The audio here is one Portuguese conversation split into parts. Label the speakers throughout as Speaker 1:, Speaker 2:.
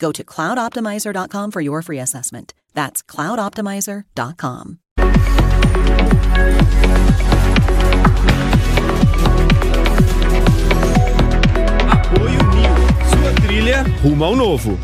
Speaker 1: Go to cloudoptimizer.com for your free assessment. That's cloudoptimizer.com.
Speaker 2: Apoio Nil, sua trilha rumo ao novo.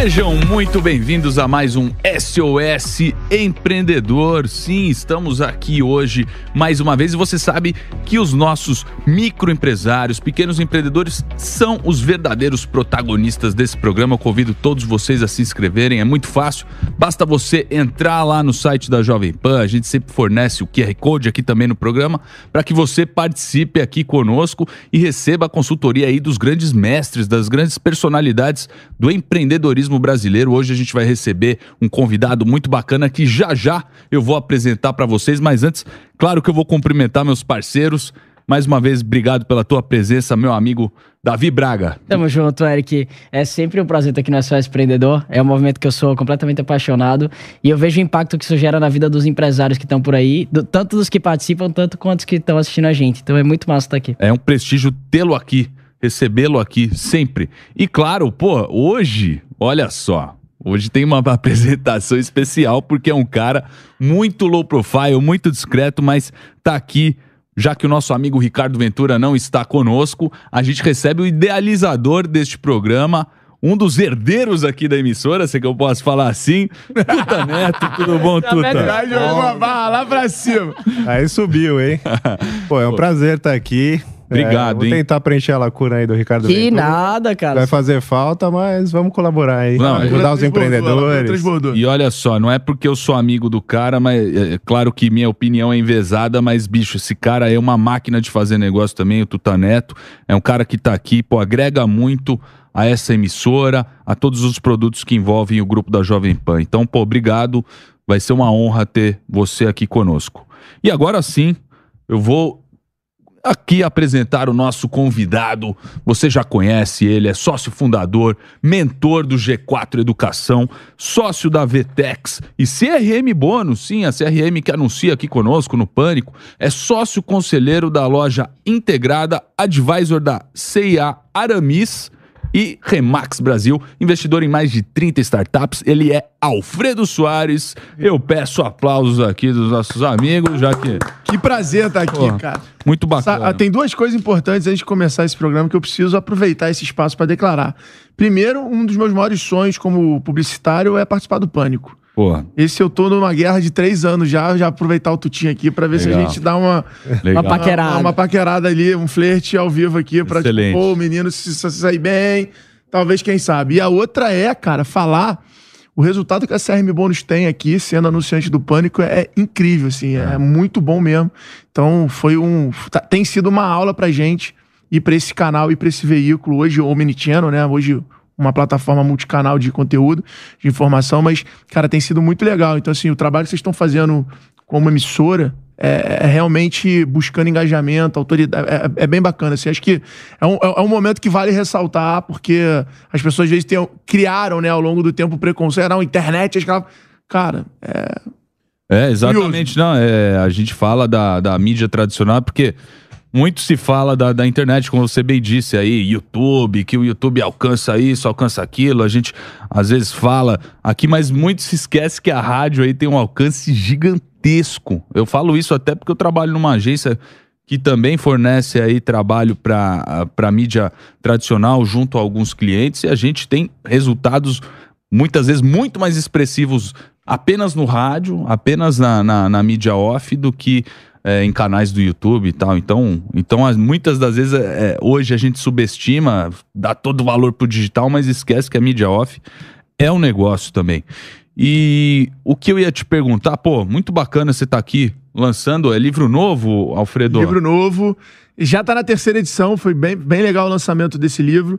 Speaker 3: Sejam muito bem-vindos a mais um SOS Empreendedor. Sim, estamos aqui hoje mais uma vez e você sabe que os nossos microempresários, pequenos empreendedores são os verdadeiros protagonistas desse programa. Eu convido todos vocês a se inscreverem, é muito fácil. Basta você entrar lá no site da Jovem Pan, a gente sempre fornece o QR Code aqui também no programa para que você participe aqui conosco e receba a consultoria aí dos grandes mestres, das grandes personalidades do empreendedorismo brasileiro. Hoje a gente vai receber um convidado muito bacana que já já eu vou apresentar para vocês, mas antes, claro que eu vou cumprimentar meus parceiros. Mais uma vez, obrigado pela tua presença, meu amigo Davi Braga.
Speaker 4: Tamo junto, Eric. É sempre um prazer estar aqui no SOS Empreendedor. É um movimento que eu sou completamente apaixonado e eu vejo o impacto que isso gera na vida dos empresários que estão por aí, do, tanto dos que participam, tanto quanto os que estão assistindo a gente. Então é muito massa estar aqui.
Speaker 3: É um prestígio tê-lo aqui, recebê-lo aqui sempre. E claro, pô, hoje, olha só, Hoje tem uma apresentação especial porque é um cara muito low profile, muito discreto, mas tá aqui. Já que o nosso amigo Ricardo Ventura não está conosco, a gente recebe o idealizador deste programa, um dos herdeiros aqui da emissora, se que eu posso falar assim. Tuta Neto, tudo bom, Tuta?
Speaker 2: Já jogou a barra lá pra cima.
Speaker 5: Aí subiu, hein? Pô, é um prazer estar aqui.
Speaker 3: Obrigado,
Speaker 5: É, vou
Speaker 3: hein?
Speaker 5: tentar preencher a lacuna aí do Ricardo
Speaker 4: Que
Speaker 5: Ventura.
Speaker 4: nada, cara.
Speaker 5: Vai fazer falta, mas vamos colaborar aí.
Speaker 3: Não,
Speaker 5: ajudar os empreendedores.
Speaker 3: E olha só, não é porque eu sou amigo do cara, mas é é claro que minha opinião é envezada, mas bicho, esse cara é uma máquina de fazer negócio também, o Tuta Neto. É um cara que tá aqui, pô, agrega muito a essa emissora, a todos os produtos que envolvem o grupo da Jovem Pan. Então, pô, obrigado. Vai ser uma honra ter você aqui conosco. E agora sim, eu vou aqui apresentar o nosso convidado. Você já conhece ele, é sócio fundador, mentor do G4 Educação, sócio da Vtex e CRM Bônus, sim, a CRM que anuncia aqui conosco no Pânico, é sócio conselheiro da loja integrada, advisor da CIA Aramis e Remax Brasil, investidor em mais de 30 startups. Ele é Alfredo Soares. Eu peço aplausos aqui dos nossos amigos, já que
Speaker 2: Que prazer estar aqui,
Speaker 3: Pô,
Speaker 2: cara.
Speaker 3: muito
Speaker 2: Sa-
Speaker 3: bacana.
Speaker 2: ah, Tem duas coisas importantes antes de começar esse programa que eu preciso aproveitar esse espaço para declarar. Primeiro, um dos meus maiores sonhos como publicitário é participar do Pânico.
Speaker 3: Pô,
Speaker 2: Esse eu tô numa guerra de três anos já, já aproveitar o Tutinho aqui para ver se
Speaker 3: Legal.
Speaker 2: a gente dá uma.
Speaker 4: Uma paquerada.
Speaker 2: uma, uma paquerada ali, um flerte ao vivo aqui pra, tipo,
Speaker 3: Excelente.
Speaker 2: pô, o menino se, se sair bem, talvez, quem sabe. E a outra é, cara, falar o resultado que a CRM Bônus tem aqui, sendo anunciante do Pânico, é incrível, assim, é, muito bom mesmo. Então, foi um... tá- tem sido uma aula pra gente ir pra esse canal e pra esse veículo. Hoje, o Omni Channel, né? Hoje, uma plataforma multicanal de conteúdo, de informação, mas, cara, tem sido muito legal. Então, assim, o trabalho que vocês estão fazendo como emissora é, é realmente buscando engajamento, autoridade. É, é bem bacana. Assim, acho que é um, é um momento que vale ressaltar, porque as pessoas às vezes têm- criaram, né, ao longo do tempo, preconceito. Não, internet. Cara, é,
Speaker 3: É, exatamente. Não, é, a gente fala da, da mídia tradicional porque muito se fala da, da internet, como você bem disse aí, YouTube, que o YouTube alcança isso, alcança aquilo. A gente às vezes fala aqui, mas muito se esquece que a rádio aí tem um alcance gigantesco. Eu falo isso até porque eu trabalho numa agência que também fornece aí trabalho para mídia tradicional junto a alguns clientes e a gente tem resultados muitas vezes muito mais expressivos apenas no rádio, apenas na, na, na mídia off, do que é, em canais do YouTube e tal. Então, então as, muitas das vezes, é, hoje a gente subestima, dá todo o valor pro digital, mas esquece que a mídia off é um negócio também. E o que eu ia te perguntar, pô, muito bacana você estar tá aqui lançando, é livro novo, Alfredo?
Speaker 2: Livro novo, já está na terceira edição, foi bem, bem legal o lançamento desse livro.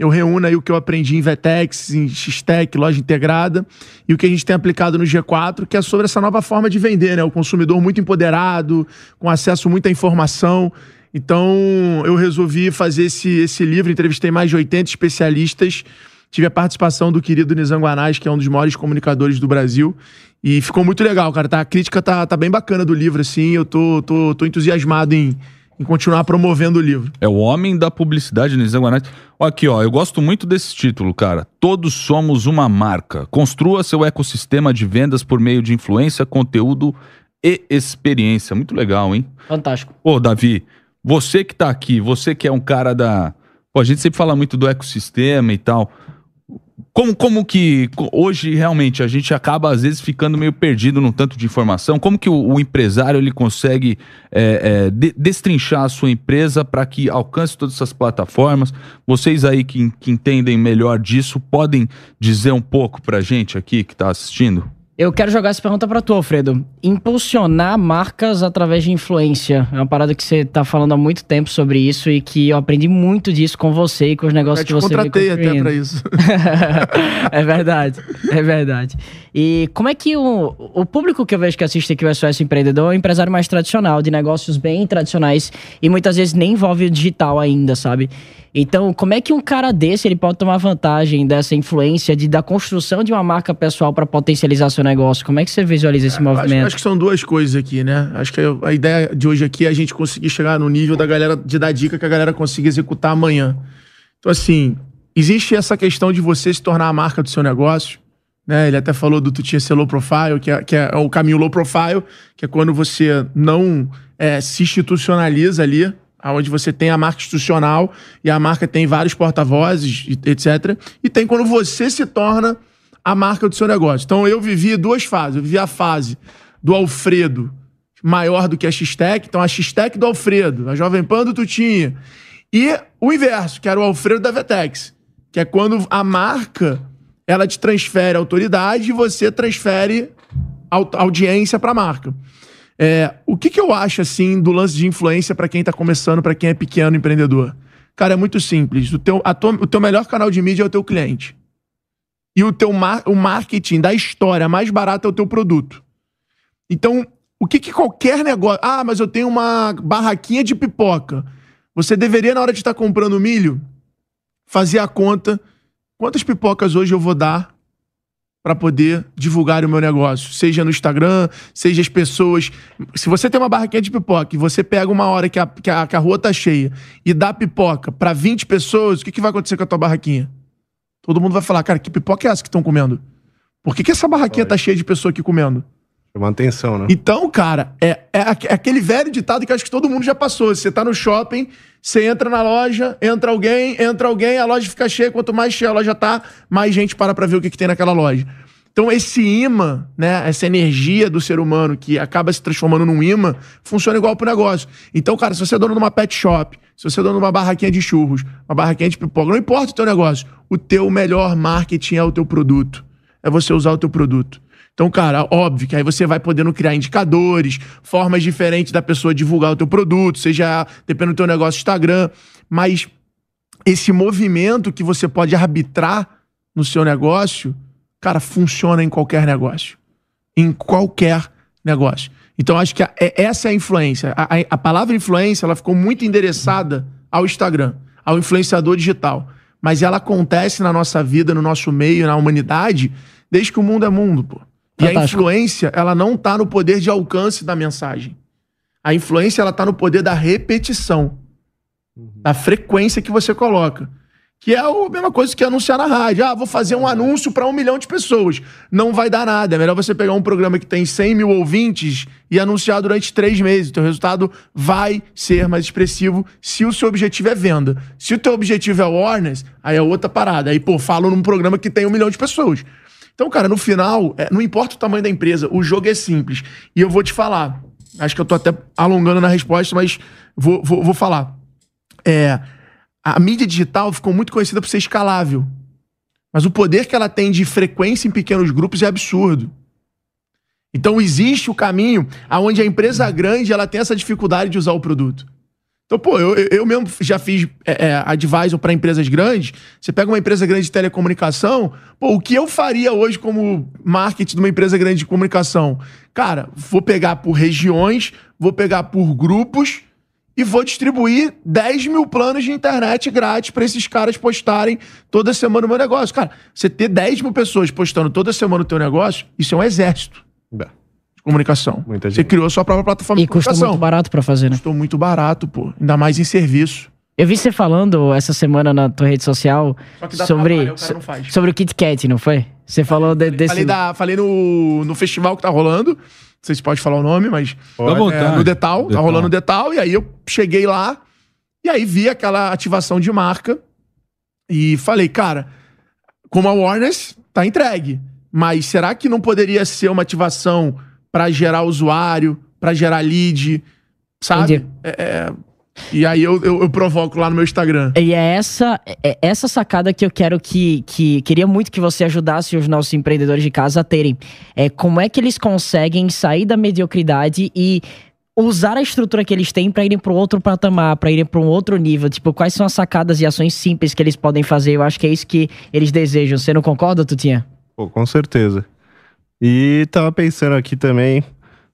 Speaker 2: Eu reúno aí o que eu aprendi em Vetex, em X-Tech, loja integrada, e o que a gente tem aplicado no G4, que é sobre essa nova forma de vender, né? O consumidor muito empoderado, com acesso a muita informação. Então, eu resolvi fazer esse, esse livro, entrevistei mais de 80 especialistas Tive a participação do querido Nizam Guanais, que é um dos maiores comunicadores do Brasil. E ficou muito legal, cara. Tá, a crítica tá, tá bem bacana do livro, assim. Eu tô, tô, tô entusiasmado em, em continuar promovendo o livro.
Speaker 3: É o homem da publicidade, Nizam Guanais. Aqui, ó, eu gosto muito desse título, cara. Todos somos uma marca. Construa seu ecossistema de vendas por meio de influência, conteúdo e experiência. Muito legal, hein?
Speaker 4: Fantástico.
Speaker 3: Pô, Davi, você que tá aqui, você que é um cara da. Pô, a gente sempre fala muito do ecossistema e tal. Como, como que hoje realmente a gente acaba às vezes ficando meio perdido num tanto de informação? Como que o, o empresário ele consegue é, é, de, destrinchar a sua empresa para que alcance todas essas plataformas? Vocês aí que, que entendem melhor disso podem dizer um pouco para a gente aqui que está assistindo?
Speaker 4: Eu quero jogar essa pergunta para tu, Alfredo. Impulsionar marcas através de influência. É uma parada que você tá falando há muito tempo sobre isso e que eu aprendi muito disso com você e com os negócios que você
Speaker 2: contratei até para isso.
Speaker 4: é verdade, é verdade. E como é que o, o público que eu vejo que assiste aqui o SOS Empreendedor é um empresário mais tradicional, de negócios bem tradicionais e muitas vezes nem envolve o digital ainda, sabe? Então, como é que um cara desse ele pode tomar vantagem dessa influência de, da construção de uma marca pessoal para potencializar seu negócio? Como é que você visualiza esse é, movimento?
Speaker 2: Acho, acho, que são duas coisas aqui, né? Acho que a ideia de hoje aqui é a gente conseguir chegar no nível da galera, de dar dica que a galera consiga executar amanhã. Então, assim, existe essa questão de você se tornar a marca do seu negócio. Né? Ele até falou do tu tinha ser low profile, que é, que é o caminho low profile, que é quando você não é, se institucionaliza ali, onde você tem a marca institucional e a marca tem vários porta-vozes, etc. E tem quando você se torna a marca do seu negócio. Então eu vivi duas fases. Eu vivi a fase do Alfredo, maior do que a X-Tech. Então a X-Tech do Alfredo, a Jovem Pan do Tutinha. E o inverso, que era o Alfredo da Vetex, que é quando a marca ela te transfere autoridade e você transfere audiência para a marca. É, o que, que eu acho, assim, do lance de influência para quem tá começando, para quem é pequeno empreendedor? Cara, é muito simples. O teu, tua, o teu melhor canal de mídia é o teu cliente. E o teu mar, o marketing da história mais barato é o teu produto. Então, o que, que qualquer negócio. Ah, mas eu tenho uma barraquinha de pipoca. Você deveria, na hora de estar tá comprando milho, fazer a conta. Quantas pipocas hoje eu vou dar para poder divulgar o meu negócio, seja no Instagram, seja as pessoas. Se você tem uma barraquinha de pipoca e você pega uma hora que a, que a, que a rua tá cheia e dá pipoca para 20 pessoas, o que, que vai acontecer com a tua barraquinha? Todo mundo vai falar, cara, que pipoca é essa que estão comendo? Por que, que essa barraquinha tá cheia de pessoas aqui comendo?
Speaker 5: Chama atenção, né?
Speaker 2: Então, cara, é, é, é, aquele velho ditado que acho que todo mundo já passou. Você tá no shopping, você entra na loja, entra alguém, entra alguém, a loja fica cheia. Quanto mais cheia a loja tá, mais gente para pra ver o que, que tem naquela loja. Então, esse imã, né, essa energia do ser humano que acaba se transformando num imã, funciona igual pro negócio. Então, cara, se você é dono de uma pet shop, se você é dono de uma barraquinha de churros, uma barraquinha de pipoca, não importa o teu negócio, o teu melhor marketing é o teu produto. É você usar o teu produto. Então, cara, óbvio que aí você vai podendo criar indicadores, formas diferentes da pessoa divulgar o teu produto, seja dependendo do teu negócio Instagram, mas esse movimento que você pode arbitrar no seu negócio, cara, funciona em qualquer negócio. Em qualquer negócio. Então, acho que a, é, essa é a influência. A, a, a palavra influência, ela ficou muito endereçada ao Instagram, ao influenciador digital. Mas ela acontece na nossa vida, no nosso meio, na humanidade, desde que o mundo é mundo, pô. E a influência, ela não tá no poder de alcance da mensagem. A influência, ela tá no poder da repetição. Uhum. Da frequência que você coloca. Que é a mesma coisa que anunciar na rádio. Ah, vou fazer um anúncio para um milhão de pessoas. Não vai dar nada. É melhor você pegar um programa que tem 100 mil ouvintes e anunciar durante três meses. O teu resultado vai ser mais expressivo se o seu objetivo é venda. Se o teu objetivo é awareness, aí é outra parada. Aí, pô, falo num programa que tem um milhão de pessoas. Então, cara, no final, é, não importa o tamanho da empresa, o jogo é simples. E eu vou te falar. Acho que eu tô até alongando na resposta, mas vou, vou, vou falar. É, a mídia digital ficou muito conhecida por ser escalável. Mas o poder que ela tem de frequência em pequenos grupos é absurdo. Então existe o caminho aonde a empresa grande ela tem essa dificuldade de usar o produto. Então, pô, eu, eu mesmo já fiz é, é, advisor para empresas grandes. Você pega uma empresa grande de telecomunicação, pô, o que eu faria hoje como marketing de uma empresa grande de comunicação? Cara, vou pegar por regiões, vou pegar por grupos e vou distribuir 10 mil planos de internet grátis para esses caras postarem toda semana o meu negócio. Cara, você ter 10 mil pessoas postando toda semana o teu negócio, isso é um exército
Speaker 5: É.
Speaker 2: de comunicação.
Speaker 5: Muita
Speaker 2: Você
Speaker 5: gente.
Speaker 2: criou a sua própria plataforma
Speaker 4: E
Speaker 2: de
Speaker 4: custa
Speaker 2: comunicação.
Speaker 4: muito barato pra fazer, né?
Speaker 2: Custou muito barato, pô. Ainda mais em serviço.
Speaker 4: Eu vi você falando essa semana na tua rede social
Speaker 2: Só que dá
Speaker 4: sobre,
Speaker 2: trabalho, o
Speaker 4: sobre o Kit Kat, não foi? Você falou de- desse.
Speaker 2: Falei, da, falei no, no festival que tá rolando. Não sei se pode falar o nome, mas. É, no Detal, tá
Speaker 3: Detal.
Speaker 2: rolando o Detal. E aí eu cheguei lá e aí vi aquela ativação de marca e falei, cara, como a Warner tá entregue. Mas será que não poderia ser uma ativação pra gerar usuário, pra gerar lead, sabe? É, é, e aí eu, eu, eu provoco lá no meu Instagram.
Speaker 4: E é essa, é essa sacada que eu quero que, que. Queria muito que você ajudasse os nossos empreendedores de casa a terem. É como é que eles conseguem sair da mediocridade e usar a estrutura que eles têm para irem para outro patamar, para irem para um outro nível. Tipo, quais são as sacadas e ações simples que eles podem fazer? Eu acho que é isso que eles desejam. Você não concorda, Tutinha?
Speaker 5: Pô, com certeza. E tava pensando aqui também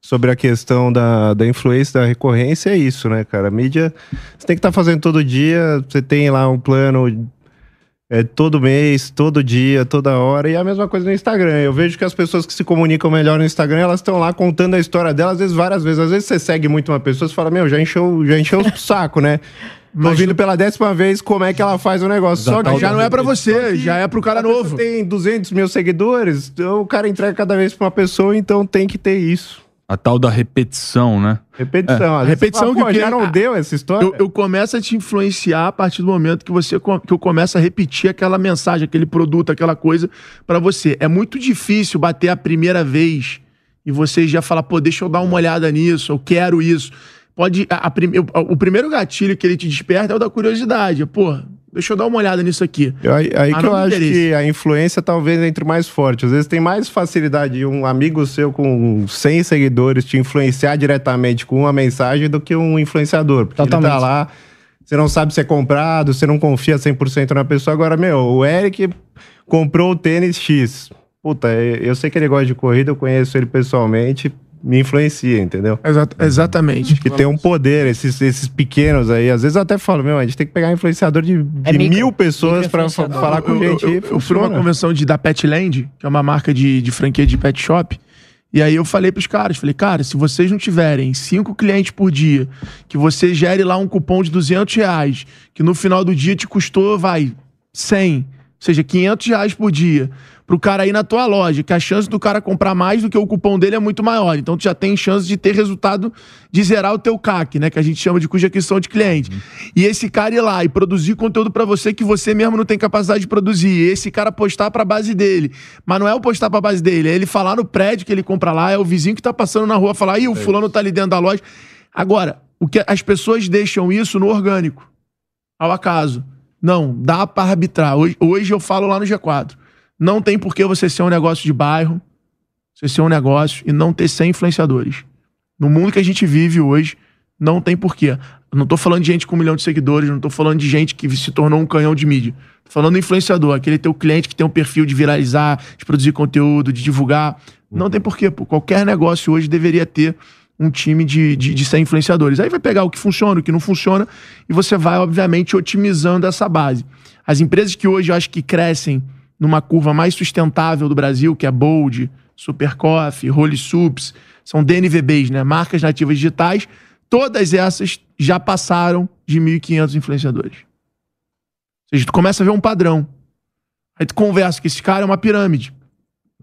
Speaker 5: sobre a questão da, da influência da recorrência, é isso, né, cara? A mídia, você tem que estar fazendo todo dia, você tem lá um plano é, todo mês, todo dia, toda hora, e é a mesma coisa no Instagram. Eu vejo que as pessoas que se comunicam melhor no Instagram, elas estão lá contando a história delas, às vezes várias vezes. Às vezes você segue muito uma pessoa, você fala, meu, já encheu, já encheu o saco, né? Tô
Speaker 2: Mas
Speaker 5: ouvindo pela décima vez como é que ela faz o negócio. Só que
Speaker 2: já não é pra você, já é pro cara novo.
Speaker 5: Tem 200 mil seguidores, então o cara entrega cada vez pra uma pessoa, então tem que ter isso.
Speaker 3: A tal da repetição, né?
Speaker 5: Repetição. Vezes
Speaker 2: repetição
Speaker 5: fala,
Speaker 2: que
Speaker 5: já não deu essa história?
Speaker 2: Eu, eu começo a te influenciar a partir do momento que você que eu começo a repetir aquela mensagem, aquele produto, aquela coisa pra você. É muito difícil bater a primeira vez e você já falar, pô, deixa eu dar uma olhada nisso, eu quero isso. Pode. a- a prime- o, primeiro gatilho que ele te desperta é o da curiosidade. Pô, deixa eu dar uma olhada nisso aqui.
Speaker 5: Eu- Aí, aí
Speaker 2: Ah,
Speaker 5: que eu acho que a influência talvez entre mais forte. Às vezes tem mais facilidade um amigo seu com 100 seguidores te influenciar diretamente com uma mensagem do que um influenciador. Porque ele tá
Speaker 4: Totalmente.
Speaker 5: lá, você não sabe se é comprado, você não confia 100% na pessoa. Agora, meu, o Eric comprou o tênis X. Puta, eu sei que ele gosta de corrida, eu conheço ele pessoalmente, me influencia, entendeu?
Speaker 2: Exa- exatamente.
Speaker 5: Que tem um poder, esses, esses pequenos aí. Às vezes eu até falo, meu, a gente tem que pegar influenciador de, de
Speaker 4: É micro-
Speaker 5: mil pessoas
Speaker 4: micro-influenciador.
Speaker 5: falar com
Speaker 2: eu,
Speaker 5: gente.
Speaker 2: eu, eu, eu fui numa convenção de, da Petland, que é uma marca de, de franquia de pet shop. E aí eu falei pros caras, falei, cara, se vocês não tiverem cinco clientes por dia, que você gere lá um cupom de 200 reais, que no final do dia te custou, vai, 100, ou seja, 500 reais por dia, pro cara ir na tua loja, que a chance do cara comprar mais do que o cupom dele é muito maior. Então tu já tem chance de ter resultado de zerar o teu CAC, né? Que a gente chama de cuja aquisição de cliente. E esse cara ir lá e produzir conteúdo pra você que você mesmo não tem capacidade de produzir. E esse cara postar pra base dele. Mas não é o postar pra base dele, é ele falar no prédio que ele compra lá, é o vizinho que tá passando na rua falar, ih, o fulano tá ali dentro da loja. Agora, o que as pessoas deixam isso no orgânico, ao acaso. Não, dá pra arbitrar. Hoje, hoje eu falo lá no G4. Não tem por que você ser um negócio de bairro, você ser um negócio e não ter 100 influenciadores. No mundo que a gente vive hoje, não tem porquê. Não tô falando de gente com um milhão de seguidores, não tô falando de gente que se tornou um canhão de mídia. Tô falando do influenciador, aquele teu cliente que tem um perfil de viralizar, de produzir conteúdo, de divulgar. Não tem porquê, pô. Qualquer negócio hoje deveria ter um time de, de, de 100 influenciadores. Aí vai pegar o que funciona, o que não funciona, e você vai, obviamente, otimizando essa base. As empresas que hoje eu acho que crescem numa curva mais sustentável do Brasil, que é Bold, Super Coffee, Holy Soups, são DNVBs, né? Marcas nativas digitais. Todas essas já passaram de 1.500 influenciadores. Ou seja, tu começa a ver um padrão. Aí tu conversa que esse cara é uma pirâmide.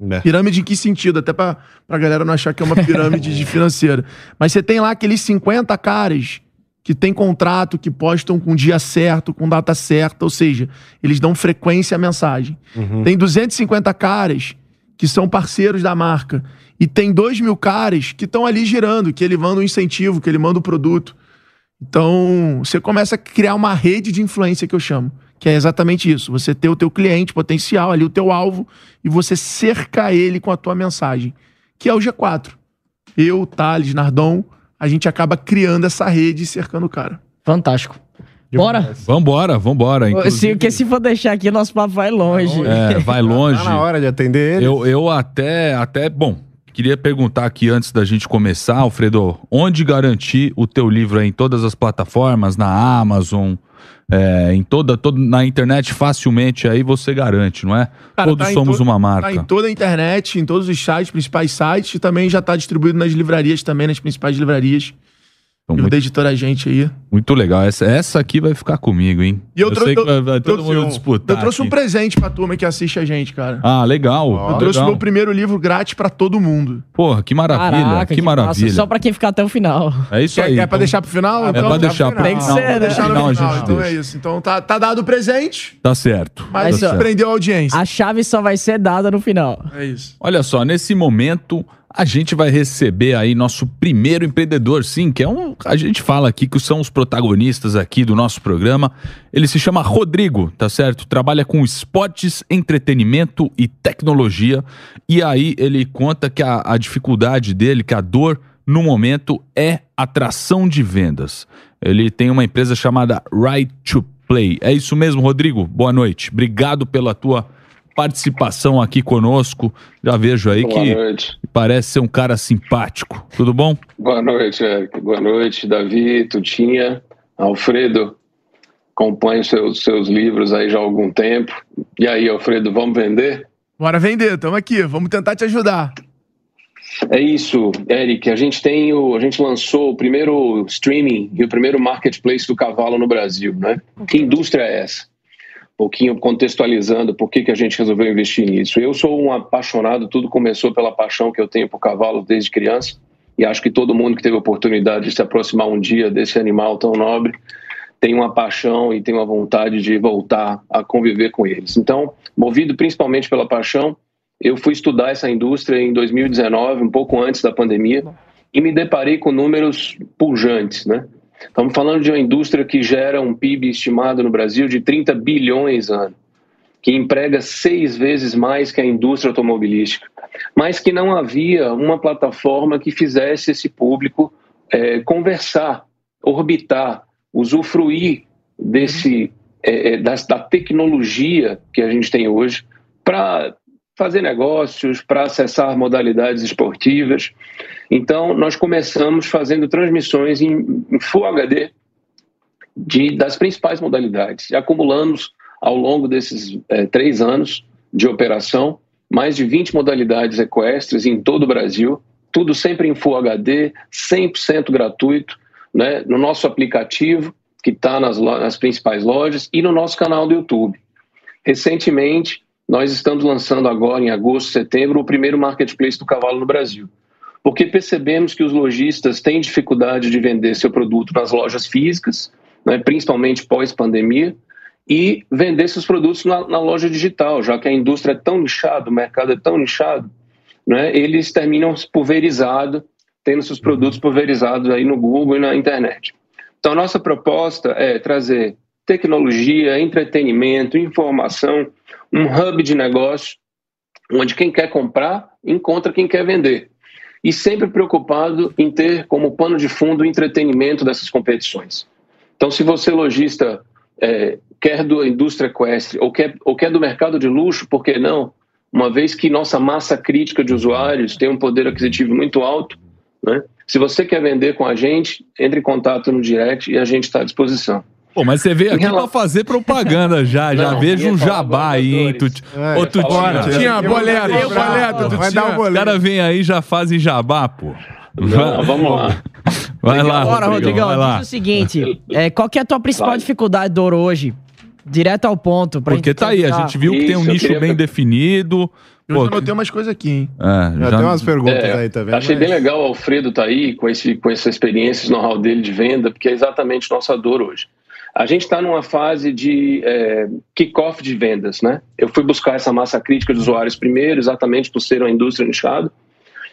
Speaker 5: É.
Speaker 2: Pirâmide em que sentido? Até pra, pra galera não achar que é uma pirâmide de financeira. Mas você tem lá aqueles 50 caras que tem contrato, que postam com dia certo, com data certa, ou seja, eles dão frequência à mensagem.
Speaker 5: Uhum.
Speaker 2: Tem 250 caras que são parceiros da marca, e tem dois mil caras que estão ali girando, que ele manda um incentivo, que ele manda o um produto. Então, você começa a criar uma rede de influência que eu chamo, que é exatamente isso. Você ter o teu cliente potencial ali, o teu alvo, e você cercar ele com a tua mensagem, que é o G4. Eu, Thales, Nardon, a gente acaba criando essa rede e cercando o cara.
Speaker 4: Fantástico. Bora?
Speaker 3: Vambora, vambora.
Speaker 4: Se,
Speaker 3: Inclusive-
Speaker 4: porque se for deixar aqui, nosso papo vai longe.
Speaker 3: É, vai longe.
Speaker 5: Tá na hora de atender ele.
Speaker 3: Eu, eu até, até, bom, queria perguntar aqui antes da gente começar, Alfredo, onde garantir o teu livro em todas as plataformas, na Amazon, é, em toda, toda, na internet facilmente aí você garante, não é?
Speaker 2: Cara,
Speaker 3: Todos
Speaker 2: tá
Speaker 3: somos
Speaker 2: to-
Speaker 3: uma
Speaker 2: Tá
Speaker 3: marca.
Speaker 2: em toda a internet, em todos os sites, principais sites, e também já tá distribuído nas livrarias também, nas principais livrarias.
Speaker 3: Então, muito,
Speaker 2: da editora Gente aí.
Speaker 3: muito legal. Essa, essa aqui vai ficar comigo, hein?
Speaker 2: E eu trou-
Speaker 3: sei que
Speaker 2: eu-
Speaker 3: vai, vai todo
Speaker 2: trouxe
Speaker 3: mundo
Speaker 2: um-
Speaker 3: disputar.
Speaker 2: Eu trouxe um
Speaker 3: aqui.
Speaker 2: presente pra turma que assiste a gente, cara.
Speaker 3: Ah, legal.
Speaker 2: eu trouxe o
Speaker 3: legal.
Speaker 2: meu primeiro livro grátis pra todo mundo.
Speaker 3: Porra, que maravilha.
Speaker 4: Caraca,
Speaker 3: que, maravilha.
Speaker 4: massa. Só pra quem ficar até o final.
Speaker 3: É isso
Speaker 2: Quer,
Speaker 3: aí.
Speaker 2: quer pra
Speaker 3: então-
Speaker 2: deixar pro final?
Speaker 3: É pra deixar pro
Speaker 4: Tem que
Speaker 3: final.
Speaker 4: ser, né?
Speaker 2: Deixar no
Speaker 3: Não, a
Speaker 2: final,
Speaker 3: gente
Speaker 2: então
Speaker 3: deixa.
Speaker 2: é isso. Então tá, tá dado o presente,
Speaker 3: Tá certo.
Speaker 2: mas
Speaker 4: Mas, ó,
Speaker 2: prendeu a audiência.
Speaker 4: A chave só vai ser dada no final.
Speaker 2: É isso.
Speaker 3: Olha só, nesse momento a gente vai receber aí nosso primeiro empreendedor, sim, que é um. A gente fala aqui que são os protagonistas aqui do nosso programa. Ele se chama Rodrigo, tá certo? Trabalha com esportes, entretenimento e tecnologia. E aí ele conta que a, a dificuldade dele, que a dor no momento é atração de vendas. Ele tem uma empresa chamada Right to Play. É isso mesmo, Rodrigo? Boa noite. Obrigado pela tua participação aqui conosco. Já vejo aí
Speaker 6: Boa
Speaker 3: que
Speaker 6: noite.
Speaker 3: Parece ser um cara simpático. Tudo bom?
Speaker 6: Boa noite, Eric. Boa noite, Davi, Tutinha, Alfredo. Acompanho seus, seus livros aí já há algum tempo. E aí, Alfredo, vamos vender?
Speaker 2: Bora vender, tamo aqui, vamos tentar te ajudar.
Speaker 6: É isso, Eric. A gente tem o, a gente lançou o primeiro streaming e o primeiro marketplace do cavalo no Brasil, né? Que indústria é essa? Pouquinho contextualizando por que, que a gente resolveu investir nisso. Eu sou um apaixonado, tudo começou pela paixão que eu tenho por cavalos desde criança. E acho que todo mundo que teve a oportunidade de se aproximar um dia desse animal tão nobre tem uma paixão e tem uma vontade de voltar a conviver com eles. Então, movido principalmente pela paixão, eu fui estudar essa indústria em 2019, um pouco antes da pandemia, e me deparei com números pujantes, né? Estamos falando de uma indústria que gera um PIB estimado no Brasil de 30 bilhões ano, que emprega seis vezes mais que a indústria automobilística, mas que não havia uma plataforma que fizesse esse público eh, conversar, orbitar, usufruir desse eh, eh, das- da tecnologia que a gente tem hoje para fazer negócios, para acessar modalidades esportivas. Então, nós começamos fazendo transmissões em, Full HD de, das principais modalidades. E acumulamos, ao longo desses eh, três anos de operação, mais de 20 modalidades equestres em todo o Brasil, tudo sempre em Full HD, 100% gratuito, né, no nosso aplicativo, que está nas, nas principais lojas, e no nosso canal do YouTube. Recentemente, nós estamos lançando agora, em agosto, setembro, o primeiro marketplace do cavalo no Brasil. Porque percebemos que os lojistas têm dificuldade de vender seu produto nas lojas físicas, né, principalmente pós-pandemia, e vender seus produtos na, na loja digital, já que a indústria é tão nichada, o mercado é tão nichado, né, eles terminam pulverizado, tendo seus produtos pulverizados aí no Google e na internet. Então, nossa proposta é trazer tecnologia, entretenimento, informação, um hub de negócio, onde quem quer comprar encontra quem quer vender. E sempre preocupado em ter como pano de fundo o entretenimento dessas competições. Então, se você, lojista, é, quer da indústria equestre ou quer, ou quer do mercado de luxo, por que não? Uma vez que nossa massa crítica de usuários tem um poder aquisitivo muito alto, né? se você quer vender com a gente, entre em contato no direct e a gente está à disposição.
Speaker 3: Pô, mas você veio aqui
Speaker 6: relação-
Speaker 3: pra fazer propaganda já. já
Speaker 6: Não,
Speaker 3: vejo um jabá aí, hein? Tu,
Speaker 6: bastidores.
Speaker 5: É,
Speaker 3: Ô, tu
Speaker 6: ia falar
Speaker 3: tinha.
Speaker 6: nada.
Speaker 2: Tinha boleto,
Speaker 5: Eu-
Speaker 2: boleto, tu
Speaker 5: Vai
Speaker 2: tinha.
Speaker 5: dar o
Speaker 3: Os
Speaker 5: boleto.
Speaker 3: caras vêm aí e já fazem jabá, pô.
Speaker 6: Não, vamos lá.
Speaker 3: Vai lá,
Speaker 4: Bora, Rodrigão,
Speaker 3: vai lá.
Speaker 4: diz o seguinte: é, qual que é a tua principal
Speaker 6: Vai.
Speaker 4: dificuldade, Doro, hoje? Direto ao ponto. Pra
Speaker 3: Porque
Speaker 4: gente
Speaker 3: tá aí, a gente viu que tem um
Speaker 6: Isso,
Speaker 3: nicho
Speaker 6: queria-
Speaker 3: bem definido.
Speaker 2: Eu
Speaker 3: Pô,
Speaker 2: já anotei umas coisas aqui, hein?
Speaker 3: é,
Speaker 5: Já,
Speaker 3: já-
Speaker 5: tem umas perguntas
Speaker 6: É,
Speaker 5: aí, tá vendo?
Speaker 6: Achei
Speaker 5: Mas-
Speaker 6: bem legal o Alfredo tá aí com, esse, com essa experiência, esse know-how dele de venda, porque é exatamente nossa dor hoje. A gente está numa fase de é, kickoff de vendas, né? Eu fui buscar essa massa crítica de usuários primeiro, exatamente por ser uma indústria nichada.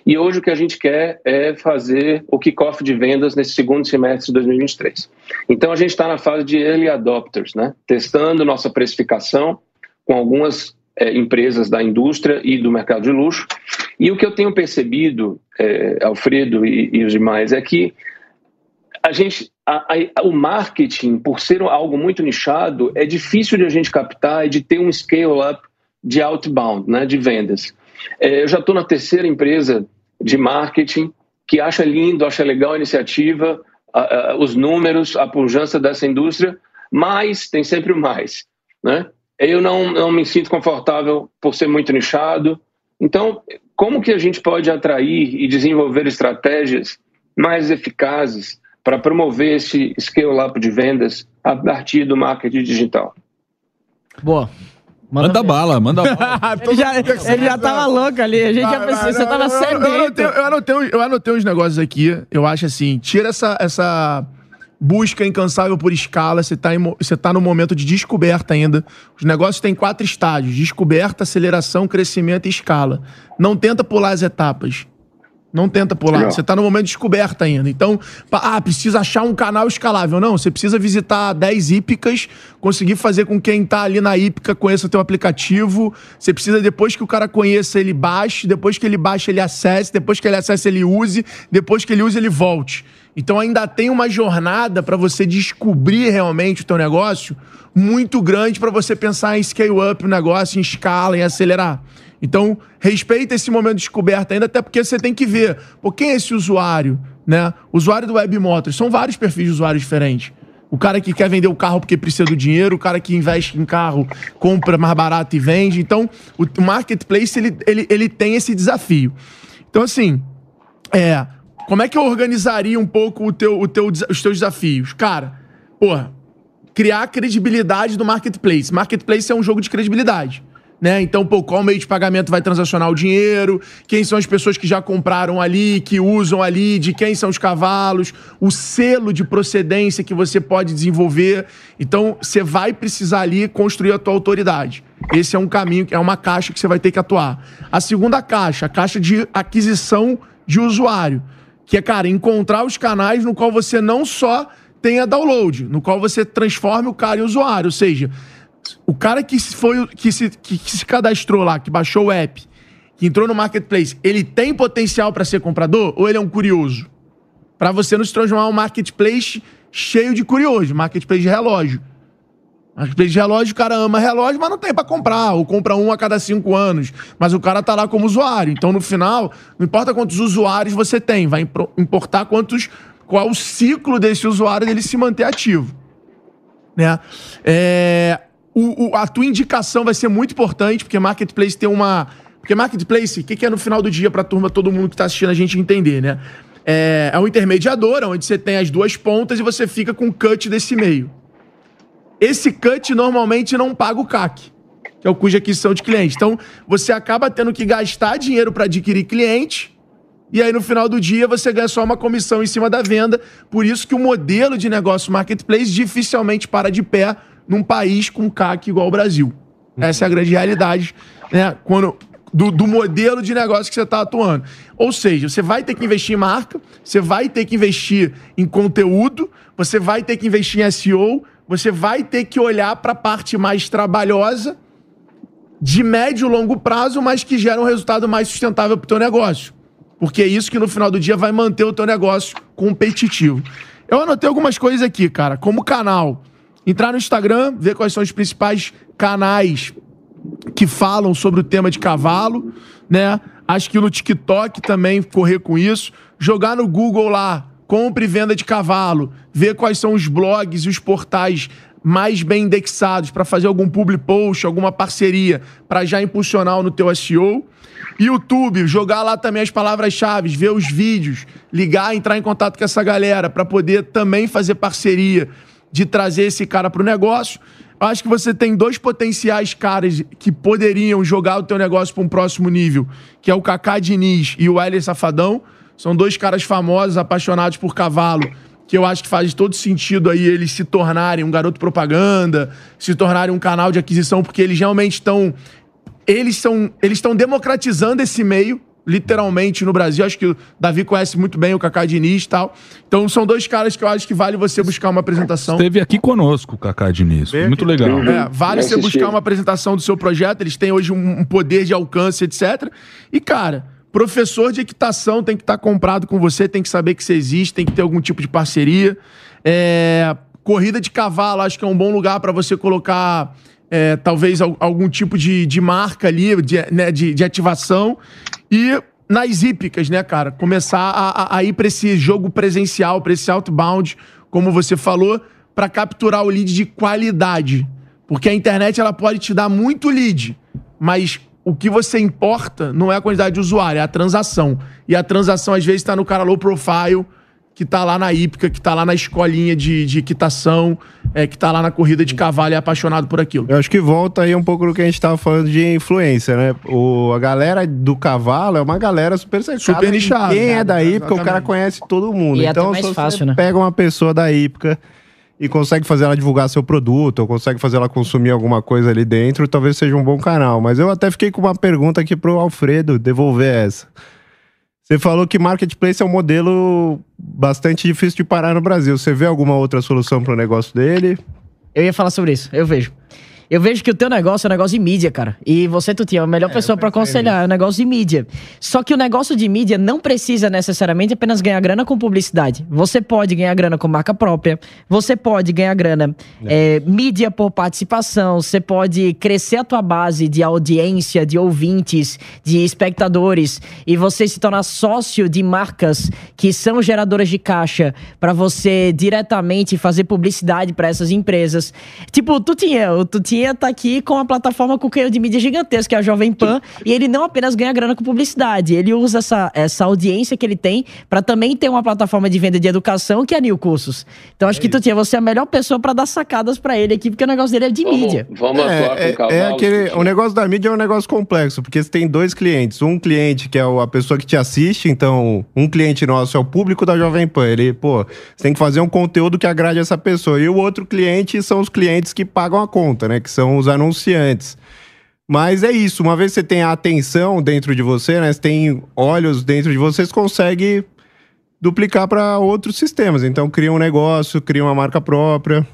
Speaker 6: E hoje o que a gente quer é fazer o kickoff de vendas nesse segundo semestre de 2023. Então a gente está na fase de early adopters, né? Testando nossa precificação com algumas é, empresas da indústria e do mercado de luxo. E o que eu tenho percebido, é, Alfredo e, e os demais, é que a gente, a, a, o marketing, por ser algo muito nichado, é difícil de a gente captar e de ter um scale-up de outbound, né, de vendas. É, eu já estou na terceira empresa de marketing que acha lindo, acha legal a iniciativa, a, os números, a pujança dessa indústria, mas tem sempre o mais. Né? Eu não, não me sinto confortável por ser muito nichado. Então, como que a gente pode atrair e desenvolver estratégias mais eficazes para promover esse scale-up de vendas a partir do marketing digital.
Speaker 4: Boa.
Speaker 3: Manda, manda bala, manda bala.
Speaker 4: ele, já, ele já tava louco ali, a gente já pensou, você tava sedento. Eu
Speaker 2: anotei, eu, anotei, eu anotei uns negócios aqui, eu acho assim, tira essa, essa busca incansável por escala, você tá, em, você tá no momento de descoberta ainda. Os negócios têm quatro estágios, descoberta, aceleração, crescimento e escala. Não tenta pular as etapas. Não tenta pular. Não. Você está no momento de descoberta ainda. Então, ah, precisa achar um canal escalável. Não, você precisa visitar 10 hípicas, conseguir fazer com que quem está ali na hípica conheça o teu aplicativo. Você precisa, depois que o cara conheça, ele baixe. Depois que ele baixe, ele acesse. Depois que ele acesse, ele use. Depois que ele use, ele volte. Então, ainda tem uma jornada para você descobrir realmente o teu negócio muito grande para você pensar em scale up o negócio, em escala, em acelerar. Então, respeita esse momento de descoberta ainda, até porque você tem que ver, pô, quem é esse usuário, né? Usuário do Web Motors, são vários perfis de usuários diferentes. O cara que quer vender o carro porque precisa do dinheiro, o cara que investe em carro, compra mais barato e vende. Então, o marketplace, ele, ele, ele tem esse desafio. Então, assim, é, como é que eu organizaria um pouco o teu, o teu, os teus desafios? Cara, porra, criar credibilidade do marketplace. Marketplace é um jogo de credibilidade né? Então, pô, qual meio de pagamento vai transacionar o dinheiro? Quem são as pessoas que já compraram ali, que usam ali, de quem são os cavalos, o selo de procedência que você pode desenvolver. Então, você vai precisar ali construir a tua autoridade. Esse é um caminho, é uma caixa que você vai ter que atuar. A segunda caixa, a caixa de aquisição de usuário, que é, cara, encontrar os canais no qual você não só tenha download, no qual você transforme o cara em usuário, ou seja, o cara que foi que se, que, que se cadastrou lá, que baixou o app, que entrou no marketplace, ele tem potencial para ser comprador ou ele é um curioso? Para você não se transformar um marketplace cheio de curiosos, marketplace de relógio. Marketplace de relógio, o cara ama relógio, mas não tem para comprar, ou compra um a cada cinco anos. Mas o cara tá lá como usuário. Então, no final, não importa quantos usuários você tem, vai importar quantos. qual o ciclo desse usuário dele se manter ativo. Né? É, o, o, a tua indicação vai ser muito importante, porque Marketplace tem uma. Porque Marketplace, o que, que, é no final do dia pra turma, todo mundo que tá assistindo a gente entender, né? É, é um intermediador, onde você tem as duas pontas e você fica com o cut desse meio. Esse cut normalmente não paga o CAC, que é o cuja aquisição de cliente. Então, você acaba tendo que gastar dinheiro para adquirir cliente, e aí no final do dia você ganha só uma comissão em cima da venda. Por isso que o modelo de negócio marketplace dificilmente para de pé num país com CAC igual ao Brasil. Essa é a grande realidade, né? Quando, do, do, modelo de negócio que você está atuando. Ou seja, você vai ter que investir em marca, você vai ter que investir em conteúdo, você vai ter que investir em SEO, você vai ter que olhar para a parte mais trabalhosa, de médio e longo prazo, mas que gera um resultado mais sustentável para o teu negócio. Porque é isso que no final do dia vai manter o teu negócio competitivo. Eu anotei algumas coisas aqui, cara, como canal entrar no Instagram, ver quais são os principais canais que falam sobre o tema de cavalo, né? Acho que no TikTok também correr com isso. Jogar no Google lá, compra e venda de cavalo, ver quais são os blogs e os portais mais bem indexados para fazer algum public post, alguma parceria para já impulsionar no teu SEO. YouTube, jogar lá também as palavras-chave, ver os vídeos, ligar, entrar em contato com essa galera para poder também fazer parceria de trazer esse cara para o negócio. Acho que você tem dois potenciais caras que poderiam jogar o teu negócio para um próximo nível, que é o Kaká Diniz e o Heller Safadão. São dois caras famosos, apaixonados por cavalo, que eu acho que faz todo sentido aí eles se tornarem um garoto propaganda, se tornarem um canal de aquisição, porque eles realmente estão. Eles são. Eles estão democratizando esse meio, literalmente, no Brasil. Acho que o Davi conhece muito bem o Kaká Diniz e tal. Então são dois caras que eu acho que vale você buscar uma apresentação.
Speaker 3: Esteve aqui conosco o Kaká Diniz. Foi muito legal.
Speaker 2: É, vale você buscar uma apresentação do seu projeto. Eles têm hoje um, um poder de alcance, etc. E, cara, professor de equitação tem que estar comprado com você, tem que saber que você existe, tem que ter algum tipo de parceria. É, corrida de cavalo, acho que é um bom lugar para você colocar. É, talvez algum tipo de, de marca ali, de, né, de, de ativação. E nas hípicas, né, cara? Começar a, a ir para esse jogo presencial, para esse outbound, como você falou, para capturar o lead de qualidade. Porque a internet ela pode te dar muito lead, mas o que você importa não é a quantidade de usuário, é a transação. E a transação, às vezes, está no cara low profile, que está lá na hípica, que está lá na escolinha de, de equitação, é, que está lá na corrida de cavalo e é apaixonado por aquilo.
Speaker 5: Eu acho que volta aí um pouco do que a gente estava falando de influência, né? O, a galera do cavalo é uma galera super cercada.
Speaker 2: Super nichada.
Speaker 5: Quem é da hípica, o cara conhece todo mundo.
Speaker 4: E é
Speaker 5: então,
Speaker 4: até mais
Speaker 5: se você
Speaker 4: fácil, né?
Speaker 5: pega uma pessoa da hípica e consegue fazer ela divulgar seu produto, ou consegue fazer ela consumir alguma coisa ali dentro, talvez seja um bom canal. Mas eu até fiquei com uma pergunta aqui pro Alfredo devolver essa. Você falou que marketplace é um modelo bastante difícil de parar no Brasil. Você vê alguma outra solução para o negócio dele?
Speaker 4: Eu ia falar sobre isso, eu vejo. Eu vejo que o teu negócio é um negócio de mídia, cara. E você, Tutinha, é a melhor pessoa pra aconselhar. É um negócio de mídia. Só que o negócio de mídia não precisa necessariamente apenas ganhar grana com publicidade. Você pode ganhar grana com marca própria. Você pode ganhar grana é, mídia por participação. Você pode crescer a tua base de audiência, de ouvintes, de espectadores. E você se tornar sócio de marcas que são geradoras de caixa pra você diretamente fazer publicidade pra essas empresas. Tipo, Tutinha, o Tutinha tá aqui com uma plataforma com canhão de mídia gigantesca, que é a Jovem Pan, e ele não apenas ganha grana com publicidade, ele usa essa, essa audiência que ele tem pra também ter uma plataforma de venda de educação, que é a New Cursos. Então acho que Tutinha, você é a melhor pessoa pra dar sacadas pra ele aqui, porque o negócio dele é de mídia.
Speaker 6: Vamos atuar com
Speaker 5: É,
Speaker 6: o cavalo.
Speaker 5: é aquele, o negócio da mídia é um negócio complexo, porque você tem dois clientes. Um cliente que é a pessoa que te assiste, então um cliente nosso é o público da Jovem Pan. Ele, pô, você tem que fazer um conteúdo que agrade essa pessoa. E o outro cliente são os clientes que pagam a conta, né? Que são os anunciantes. Mas é isso, uma vez que você tem a atenção dentro de você, né? Você tem olhos dentro de você, você consegue duplicar para outros sistemas. Então cria um negócio, cria uma marca própria.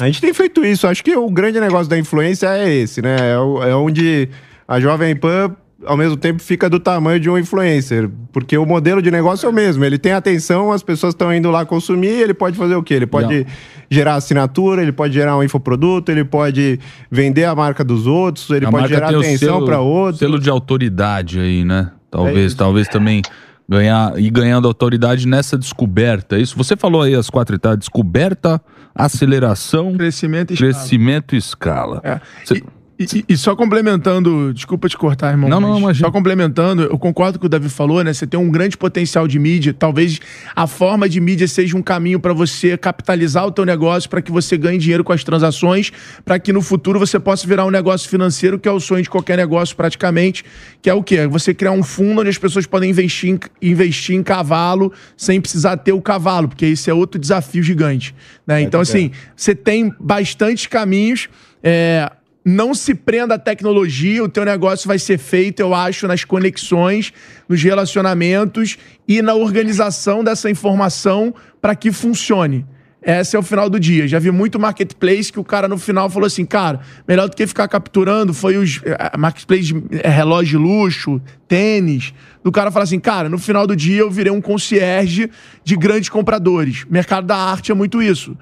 Speaker 5: A gente tem feito isso. Acho que o grande negócio da influência é esse, né? É, é onde a Jovem Pan, ao mesmo tempo, fica do tamanho de um influencer. Porque o modelo de negócio é o mesmo. Ele tem atenção, as pessoas estão indo lá consumir, ele pode fazer o quê? Ele pode gerar assinatura, ele pode gerar um infoproduto, ele pode vender a marca dos outros, ele
Speaker 3: A
Speaker 5: pode gerar atenção para outros.
Speaker 3: Selo de autoridade aí, né?
Speaker 5: É
Speaker 3: Talvez,
Speaker 5: isso.
Speaker 3: talvez também ganhar e ganhando autoridade nessa descoberta. é Isso você falou aí as quatro etapas: descoberta, aceleração,
Speaker 2: Crescimento e escala.
Speaker 3: crescimento e escala.
Speaker 2: É.
Speaker 3: Cê-
Speaker 2: E, e- e só complementando, desculpa te cortar, irmão.
Speaker 3: Não, não,
Speaker 2: mas
Speaker 3: imagina.
Speaker 2: Só complementando, eu concordo com o que o Davi falou, né? Você tem um grande potencial de mídia. Talvez a forma de mídia seja um caminho para você capitalizar o teu negócio, para que você ganhe dinheiro com as transações, para que no futuro você possa virar um negócio financeiro, que é o sonho de qualquer negócio praticamente, que é o quê? Você criar um fundo onde as pessoas podem investir em, investir em cavalo sem precisar ter o cavalo, porque isso é outro desafio gigante. Né? Então, assim, você tem bastantes caminhos. é, não se prenda à tecnologia, o teu negócio vai ser feito, eu acho, nas conexões, nos relacionamentos e na organização dessa informação para que funcione. Esse é o final do dia. Já vi muito marketplace que o cara no final falou assim, cara, melhor do que ficar capturando foi os eh, marketplace de eh, relógio de luxo, tênis. Do cara falar assim, cara, no final do dia eu virei um concierge de grandes compradores. Mercado da arte é muito isso.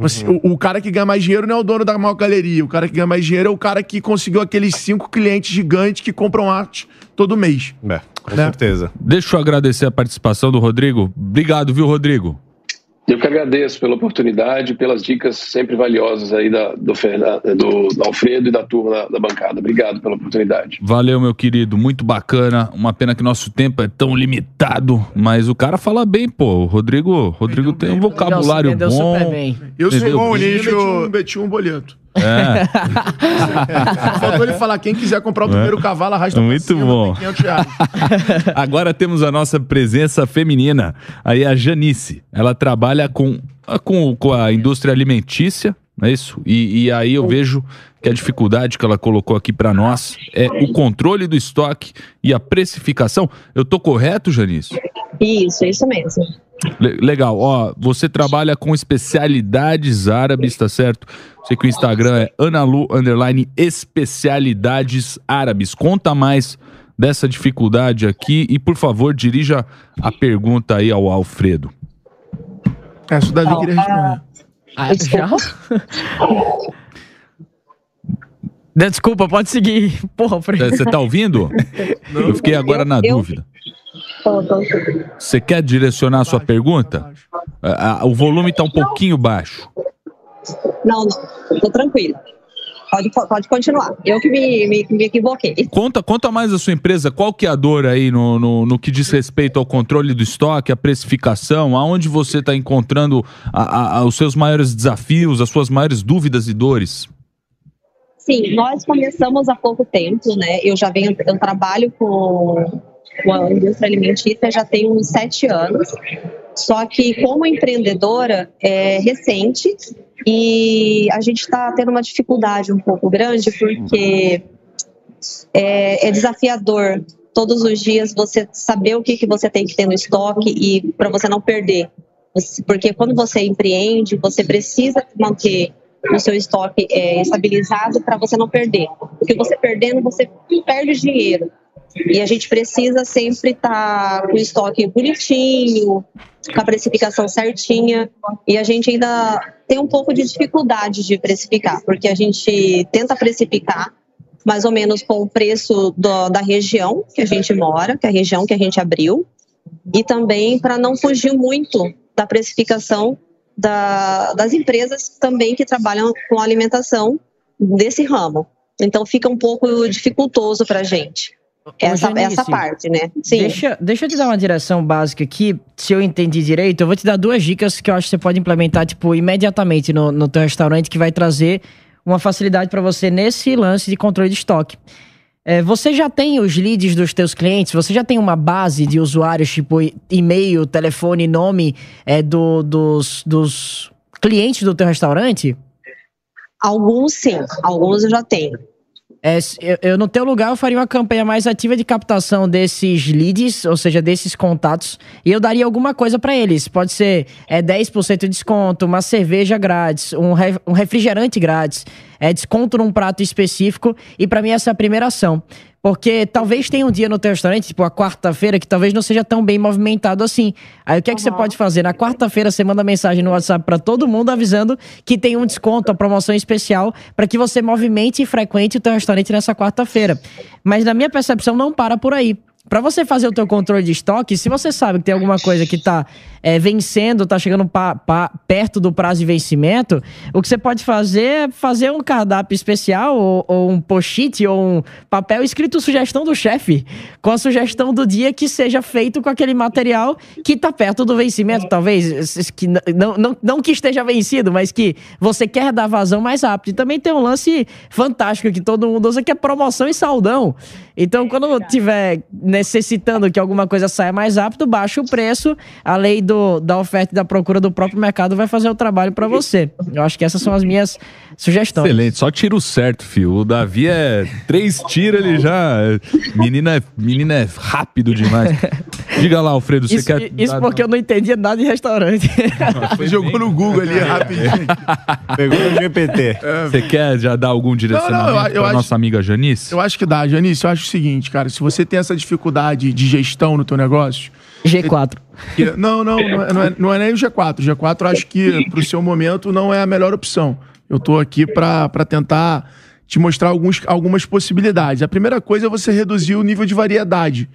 Speaker 2: Você- o, o cara que ganha mais dinheiro não é o dono da maior galeria. O cara que ganha mais dinheiro é o cara que conseguiu aqueles cinco clientes gigantes que compram arte todo mês.
Speaker 5: É, com
Speaker 2: Né?
Speaker 5: certeza.
Speaker 3: Deixa eu agradecer a participação do Rodrigo. Obrigado, viu, Rodrigo?
Speaker 6: Eu que agradeço pela oportunidade, pelas dicas sempre valiosas aí da, do, Fernan- do, do Alfredo e da turma da, da bancada. Obrigado pela oportunidade.
Speaker 3: Valeu, meu querido. Muito bacana. Uma pena que nosso tempo é tão limitado, mas o cara fala bem, pô. O Rodrigo, Rodrigo tem um vocabulário bom.
Speaker 4: super bem.
Speaker 2: Eu sou bom
Speaker 3: Bem,
Speaker 2: nicho. Meti um boleto.
Speaker 3: É.
Speaker 2: Faltou ele falar, quem quiser comprar o primeiro cavalo, arrasta
Speaker 3: Muito
Speaker 2: cima,
Speaker 3: bom.
Speaker 2: tem 500 reais.
Speaker 3: Agora temos a nossa presença feminina. Aí a Janice. Ela trabalha com, com, com a indústria alimentícia, não é isso? E, e aí eu vejo que a dificuldade que ela colocou aqui para nós é o controle do estoque e a precificação. Eu tô correto, Janice?
Speaker 7: Isso, isso mesmo.
Speaker 3: Le- legal. Ó, você trabalha com especialidades árabes, tá certo? Sei que o Instagram é analu underline especialidades árabes. Conta mais dessa dificuldade aqui e, por favor, dirija a pergunta aí ao Alfredo.
Speaker 2: É, isso o Davi queria responder.
Speaker 4: Ah, já? Desculpa, pode seguir. Porra, Fred.
Speaker 3: Você tá ouvindo? Eu fiquei agora na
Speaker 7: Eu-
Speaker 3: dúvida. Você quer direcionar a sua pergunta? Ah, O volume tá um pouquinho baixo.
Speaker 7: Não, não, tô tranquilo. Pode, pode continuar. Eu que me, me, me equivoquei.
Speaker 3: Conta, conta mais da sua empresa, qual que é a dor aí no, no, no que diz respeito ao controle do estoque, a precificação, aonde você está encontrando a- a- a- os seus maiores desafios, as suas maiores dúvidas e dores?
Speaker 7: Sim, nós começamos há pouco tempo, né? Eu já venho, eu trabalho com, com a indústria alimentícia já tem uns sete anos. Só que como empreendedora é recente e a gente está tendo uma dificuldade um pouco grande porque é, é desafiador todos os dias você saber o que, que você tem que ter no estoque e para você não perder. Porque quando você empreende, você precisa manter o seu estoque é, estabilizado para você não perder. Porque você perdendo, você perde dinheiro. E a gente precisa sempre estar com o estoque bonitinho, com a precificação certinha. E a gente ainda tem um pouco de dificuldade de precificar, porque a gente tenta precificar mais ou menos com o preço do- da região que a gente mora, que é a região que a gente abriu, e também para não fugir muito da precificação da- das empresas também que trabalham com alimentação desse ramo. Então fica um pouco dificultoso para a gente essa,
Speaker 4: Janice,
Speaker 7: essa parte, né? Sim.
Speaker 4: Deixa, deixa eu te dar uma direção básica aqui. Se eu entendi direito, eu vou te dar duas dicas que eu acho que você pode implementar, tipo, imediatamente no, no teu restaurante, que vai trazer uma facilidade para você nesse lance de controle de estoque. É, você já tem os leads dos teus clientes? Você já tem uma base de usuários, tipo e-mail, telefone, nome é, do, dos, dos clientes do teu restaurante?
Speaker 7: Alguns sim, alguns eu já tenho.
Speaker 4: É, eu, eu, no teu lugar, eu faria uma campanha mais ativa de captação desses leads, ou seja, desses contatos, e eu daria alguma coisa pra eles. Pode ser é, 10% de desconto, uma cerveja grátis, um, re- um refrigerante grátis, é, desconto num prato específico, e pra mim essa é a primeira ação. Porque talvez tenha um dia no teu restaurante, tipo a quarta-feira, que talvez não seja tão bem movimentado assim. Aí o que é que você pode fazer? Na quarta-feira você manda mensagem no WhatsApp pra todo mundo avisando que tem um desconto, uma promoção especial, pra que você movimente e frequente o teu restaurante nessa quarta-feira. Mas na minha percepção não para por aí. Pra você fazer o teu controle de estoque, se você sabe que tem alguma coisa que tá é, vencendo, tá chegando pa- pa- perto do prazo de vencimento, o que você pode fazer é fazer um cardápio especial ou, ou um post-it ou um papel escrito sugestão do chefe, com a sugestão do dia que seja feito com aquele material que tá perto do vencimento, talvez, que não, não, não que esteja vencido, mas que você quer dar vazão mais rápido. E também tem um lance fantástico que todo mundo usa, que é promoção e saldão. Então, quando tiver necessitando que alguma coisa saia mais rápido, baixa o preço. A lei do, da oferta e da procura do próprio mercado vai fazer o trabalho pra você. Eu acho que essas são as minhas sugestões.
Speaker 3: Excelente, só tiro certo, fio. O Davi é três tiros, ele já. Menina é, menina é rápido demais. Diga lá, Alfredo, você
Speaker 4: Isso,
Speaker 3: quer.
Speaker 4: isso
Speaker 3: dar-
Speaker 4: porque eu não entendia nada de restaurante.
Speaker 2: Jogou no Google ali rapidinho.
Speaker 5: Pegou no GPT.
Speaker 3: Você quer já dar algum direcionamento
Speaker 2: eu- eu
Speaker 3: pra
Speaker 2: acho-
Speaker 3: nossa amiga Janice?
Speaker 2: Eu acho que dá, Janice. Eu acho o seguinte, cara. Se você tem essa dificuldade de gestão no teu negócio...
Speaker 4: G4.
Speaker 2: que- não, não, não é, não, é, não é nem o G4. O G4 eu acho que pro seu momento não é a melhor opção. Eu tô aqui pra tentar te mostrar alguns, algumas possibilidades. A primeira coisa é você reduzir o nível de variedade.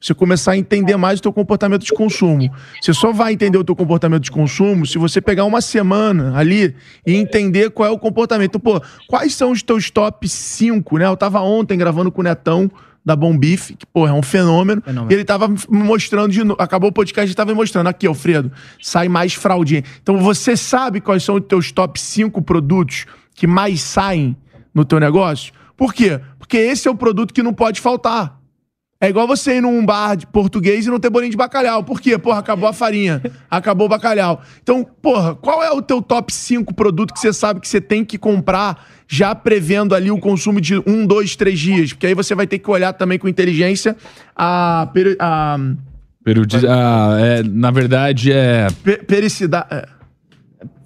Speaker 2: Você começar a entender mais o teu comportamento de consumo. Você só vai entender o teu comportamento de consumo se você pegar uma semana ali e entender qual é o comportamento. Pô, quais são os teus top 5, né? Eu tava ontem gravando com o Netão da Bom Bife, que, pô, é um fenômeno.
Speaker 4: Fenômeno.
Speaker 2: E ele tava me mostrando de novo. Acabou o podcast, ele tava me mostrando. Aqui, Alfredo, sai mais fraldinha. Então você sabe quais são os teus top 5 produtos que mais saem no teu negócio? Por quê? Porque esse é o produto que não pode faltar. É igual você ir num bar de português e não ter bolinho de bacalhau. Por quê? Porra, acabou a farinha, acabou o bacalhau. Então, porra, qual é o teu top 5 produto que você sabe que você tem que comprar já prevendo ali o consumo de um, dois, três dias? Porque aí você vai ter que olhar também com inteligência a... a
Speaker 3: ah, é, na verdade, é.
Speaker 2: pe- pericidade...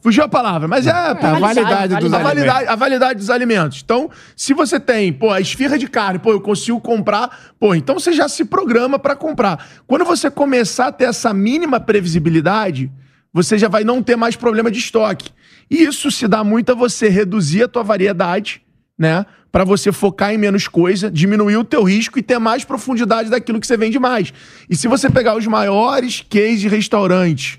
Speaker 2: é. Fugiu a palavra, mas é,
Speaker 4: a validade dos
Speaker 2: a
Speaker 4: alimentos.
Speaker 2: validade, a validade dos alimentos. Então, se você tem, pô, a esfirra de carne, pô, eu consigo comprar, pô, então você já se programa pra comprar. Quando você começar a ter essa mínima previsibilidade, você já vai não ter mais problema de estoque. E isso se dá muito a você reduzir a tua variedade, né? Pra você focar em menos coisa, diminuir o teu risco e ter mais profundidade daquilo que você vende mais. E se você pegar os maiores cases de restaurantes,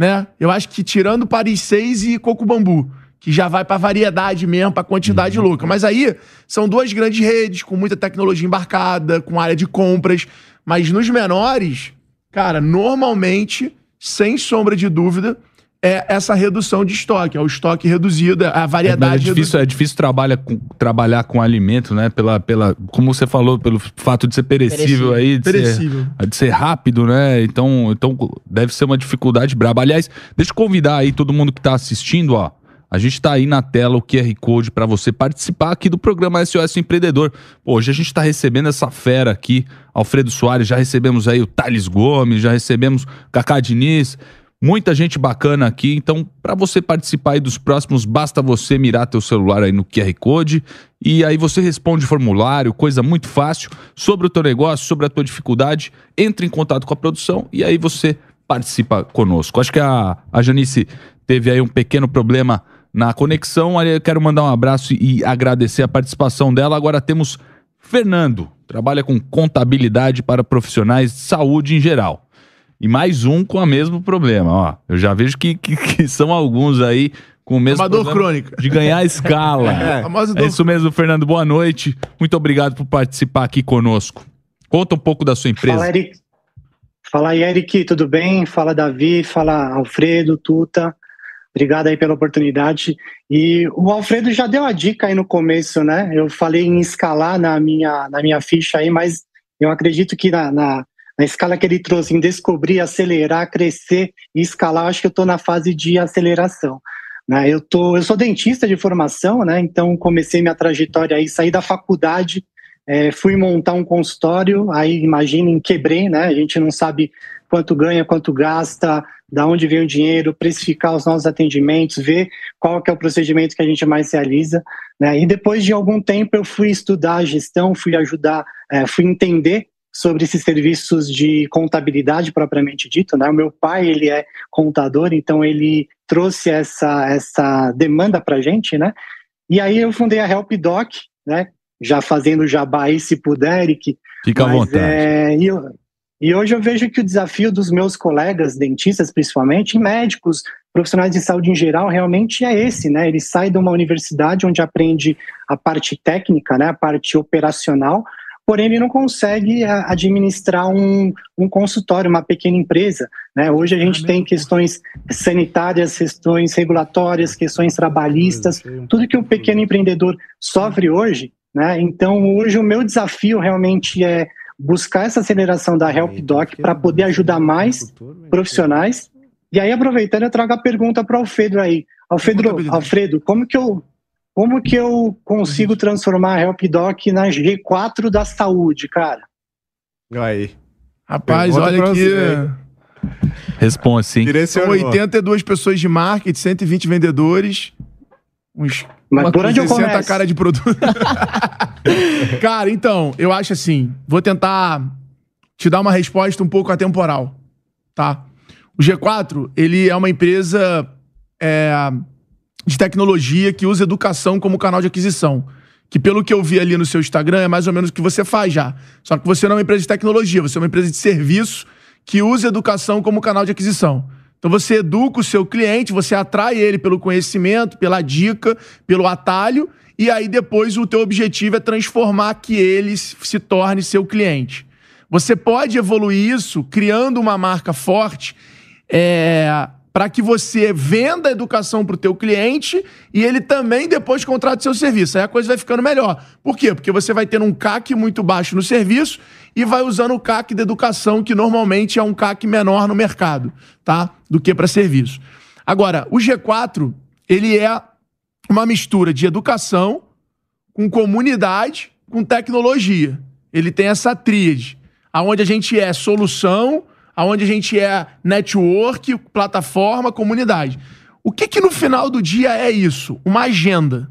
Speaker 2: né? Eu acho que tirando Paris 6 e Coco Bambu, que já vai pra variedade mesmo, pra quantidade louca. Mas aí são duas grandes redes com muita tecnologia embarcada, com área de compras, mas nos menores, cara, normalmente, sem sombra de dúvida, é essa redução de estoque, é o estoque reduzido, a
Speaker 3: É, mas é
Speaker 2: variedade
Speaker 3: difícil, é difícil trabalhar com, trabalhar com alimento, né? Pela, pela, como você falou, pelo fato de ser perecível,
Speaker 4: Perecível.
Speaker 3: aí, de ser,
Speaker 2: Perecível.
Speaker 3: de ser rápido, né? Então, então deve ser uma dificuldade braba. Aliás, deixa eu convidar aí todo mundo que tá assistindo, ó. A gente tá aí na tela o QR Code para você participar aqui do programa SOS Empreendedor. Pô, hoje a gente tá recebendo essa fera aqui, Alfredo Soares, já recebemos aí o Thales Gomes, já recebemos Cacá Diniz, muita gente bacana aqui. Então, para você participar aí dos próximos, basta você mirar teu celular aí no QR Code e aí você responde formulário, coisa muito fácil, sobre o teu negócio, sobre a tua dificuldade, entre em contato com a produção e aí você participa conosco. Acho que a, a Janice teve aí um pequeno problema na conexão. Aí eu quero mandar um abraço e agradecer a participação dela. Agora temos Fernando, trabalha com contabilidade para profissionais de saúde em geral. E mais um com o mesmo problema, ó. Eu já vejo que, que, que são alguns aí com o mesmo
Speaker 2: Uma dor
Speaker 3: problema
Speaker 2: crônica.
Speaker 3: de ganhar escala.
Speaker 2: A
Speaker 3: É
Speaker 2: dor
Speaker 3: isso mesmo, Fernando. Boa noite. Muito obrigado por participar aqui conosco. Conta um pouco da sua empresa.
Speaker 8: Fala, Eric. Fala aí, Eric, tudo bem? Fala, Davi. Fala, Alfredo, Tuta. Obrigado aí pela oportunidade. E o Alfredo já deu a dica aí no começo, né? Eu falei em escalar na minha, na minha ficha aí, mas eu acredito que na, na, na escala que ele trouxe, em descobrir, acelerar, crescer e escalar, acho que eu estou na fase de aceleração. Né? Eu, tô, eu sou dentista de formação, né? Então comecei minha trajetória aí, saí da faculdade, é, fui montar um consultório, aí imaginem, quebrei, né? A gente não sabe quanto ganha, quanto gasta, da onde vem o dinheiro, precificar os nossos atendimentos, ver qual que é o procedimento que a gente mais realiza, né? E depois de algum tempo eu fui estudar a gestão, fui ajudar, é, fui entender sobre esses serviços de contabilidade propriamente dito, né? O meu pai, ele é contador, então ele trouxe essa essa demanda pra gente, né? E aí eu fundei a Help Doc, né? Já fazendo jabá aí, se puder, Eric.
Speaker 3: Fica à vontade.
Speaker 8: é, e, e hoje eu vejo que o desafio dos meus colegas dentistas, principalmente, e médicos, profissionais de saúde em geral, realmente é esse, né? Ele sai de uma universidade onde aprende a parte técnica, né? A parte operacional, porém ele não consegue a, administrar um, um consultório, uma pequena empresa, né? Hoje a gente tem questões sanitárias, questões regulatórias, questões trabalhistas, tudo que o pequeno empreendedor sofre hoje, né? Então, hoje o meu desafio realmente é buscar essa aceleração da Help Doc para poder ajudar mais profissionais. E aí, aproveitando, eu trago a pergunta para o Alfredo aí. Alfredo, Alfredo, como que eu como que eu consigo transformar a Help Doc na G4 da saúde, cara?
Speaker 5: Aí.
Speaker 2: Rapaz,
Speaker 5: Pergunta
Speaker 2: olha aqui.
Speaker 5: você.
Speaker 3: Responde sim.
Speaker 2: São
Speaker 5: Direcionou.
Speaker 2: 82 pessoas de marketing, 120 vendedores, uns
Speaker 8: Mas
Speaker 2: uma
Speaker 8: por onde eu
Speaker 2: 60
Speaker 8: começo?
Speaker 2: cara de produto. cara, então, eu acho assim, vou tentar te dar uma resposta um pouco atemporal, tá? O G4, ele é uma empresa é, de tecnologia que usa educação como canal de aquisição. Que pelo que eu vi ali no seu Instagram, é mais ou menos o que você faz já. Só que você não é uma empresa de tecnologia, você é uma empresa de serviço que usa educação como canal de aquisição. Então você educa o seu cliente, você atrai ele pelo conhecimento, pela dica, pelo atalho, e aí depois o teu objetivo é transformar que ele se torne seu cliente. Você pode evoluir isso criando uma marca forte é, para que você venda a educação para o teu cliente e ele também depois contrate seu serviço. Aí a coisa vai ficando melhor. Por quê? Porque você vai ter um CAC muito baixo no serviço e vai usando o CAC de educação, que normalmente é um CAC menor no mercado, tá? Do que para serviço. Agora, o G4, ele é uma mistura de educação com comunidade, com tecnologia. Ele tem essa tríade, aonde a gente é solução, aonde a gente é network, plataforma, comunidade. O que que no final do dia é isso? Uma agenda.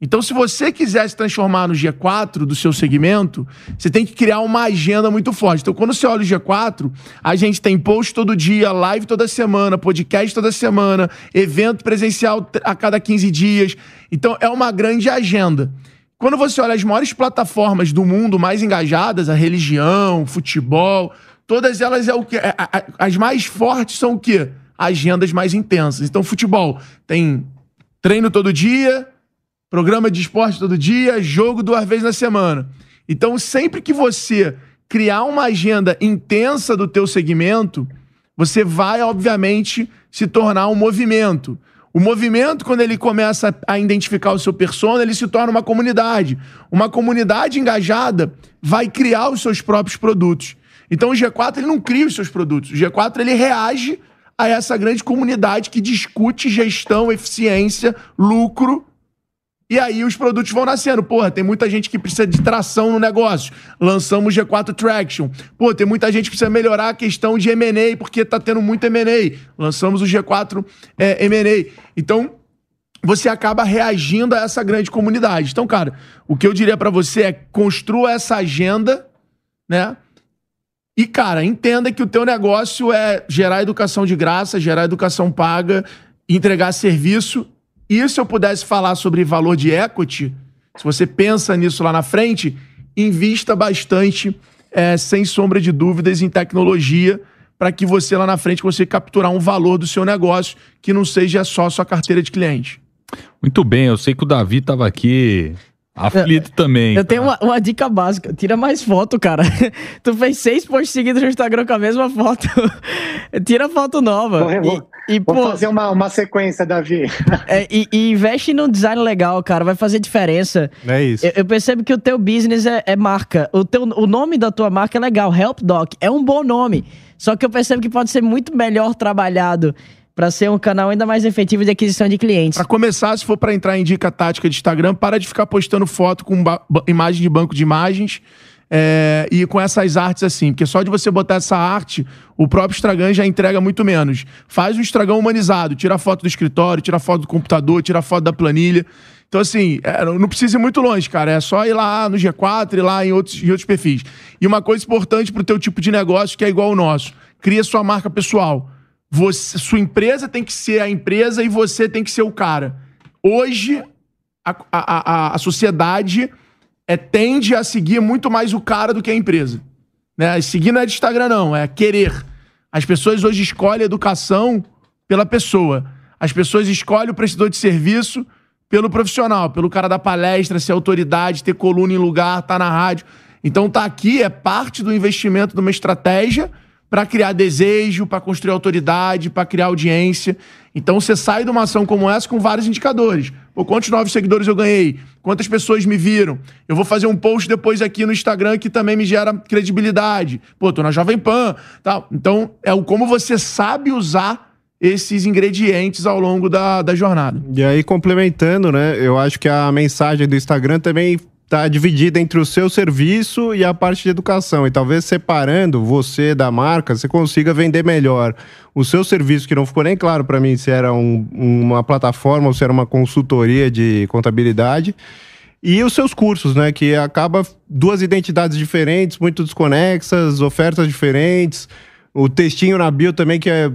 Speaker 2: Então, se você quiser se transformar no G4 do seu segmento, você tem que criar uma agenda muito forte. Então, quando você olha o G4, a gente tem post todo dia, live toda semana, podcast toda semana, evento presencial a cada 15 dias. Então, é uma grande agenda. Quando você olha as maiores plataformas do mundo mais engajadas, a religião, futebol, todas elas é o que as mais fortes são o quê? Agendas mais intensas. Então, futebol tem treino todo dia, programa de esporte todo dia, jogo duas vezes na semana. Então, sempre que você criar uma agenda intensa do teu segmento, você vai, obviamente, se tornar um movimento. O movimento, quando ele começa a identificar o seu persona, ele se torna uma comunidade. Uma comunidade engajada vai criar os seus próprios produtos. Então o G4 ele não cria os seus produtos. O G4 ele reage a essa grande comunidade que discute gestão, eficiência, lucro e aí os produtos vão nascendo. Porra, tem muita gente que precisa de tração no negócio. Lançamos G4 Traction. Pô, tem muita gente que precisa melhorar a questão de M&A, porque tá tendo muito M&A. Lançamos o G4 é, M&A. Então, você acaba reagindo a essa grande comunidade. Então, cara, o que eu diria para você é construa essa agenda, né? E, cara, entenda que o teu negócio é gerar educação de graça, gerar educação paga, entregar serviço e se eu pudesse falar sobre valor de equity, se você pensa nisso lá na frente, invista bastante, é, sem sombra de dúvidas, em tecnologia, para que você lá na frente consiga capturar um valor do seu negócio que não seja só sua carteira de cliente.
Speaker 3: Muito bem, eu sei que o Davi estava aqui Aflito também.
Speaker 4: Eu tenho uma, uma, dica básica. Tira mais foto, cara. tu fez seis posts seguidos no Instagram com a mesma foto. Tira foto nova.
Speaker 8: Vou, vou, e, vou pô, fazer uma, uma sequência, Davi.
Speaker 4: É, e, e, investe num design legal, cara. Vai fazer diferença.
Speaker 5: É isso.
Speaker 4: Eu, eu percebo que o teu business é, é, marca. O, teu, o nome da tua marca é legal. Help Doc. É um bom nome. Só que eu percebo que pode ser muito melhor trabalhado para ser um canal ainda mais efetivo de aquisição de clientes.
Speaker 2: Para começar, se for para entrar em dica tática de Instagram, para de ficar postando foto com imagem de banco de imagens é, e com essas artes assim, porque só de você botar essa arte, o próprio Instagram já entrega muito menos. Faz um Instagram humanizado, tira foto do escritório, tira foto do computador, tira foto da planilha. Então, assim, é, não precisa ir muito longe, cara. É só ir lá no G4, ir lá em outros, em outros perfis. E uma coisa importante pro teu tipo de negócio, que é igual o nosso. Cria sua marca pessoal. Você, sua empresa tem que ser a empresa e você tem que ser o cara. Hoje, a, a, a, a sociedade é, tende a seguir muito mais o cara do que a empresa. Né? Seguir não é de Instagram, não, é querer. As pessoas hoje escolhem educação pela pessoa. As pessoas escolhem o prestador de serviço pelo profissional, pelo cara da palestra, ser autoridade, ter coluna em lugar, tá na rádio. Então tá aqui é parte do investimento de uma estratégia para criar desejo, para construir autoridade, para criar audiência. Então você sai de uma ação como essa com vários indicadores. Pô, quantos novos seguidores eu ganhei? Quantas pessoas me viram? Eu vou fazer um post depois aqui no Instagram que também me gera credibilidade. Pô, tô na Jovem Pan, tal. Então é o como você sabe usar esses ingredientes ao longo da, da jornada.
Speaker 5: E aí, complementando, né? Eu acho que a mensagem do Instagram também está dividida entre o seu serviço e a parte de educação. E talvez separando você da marca, você consiga vender melhor o seu serviço, que não ficou nem claro para mim se era um, uma plataforma ou se era uma consultoria de contabilidade. E os seus cursos, né? Que acaba duas identidades diferentes, muito desconexas, ofertas diferentes. O textinho na bio também, que é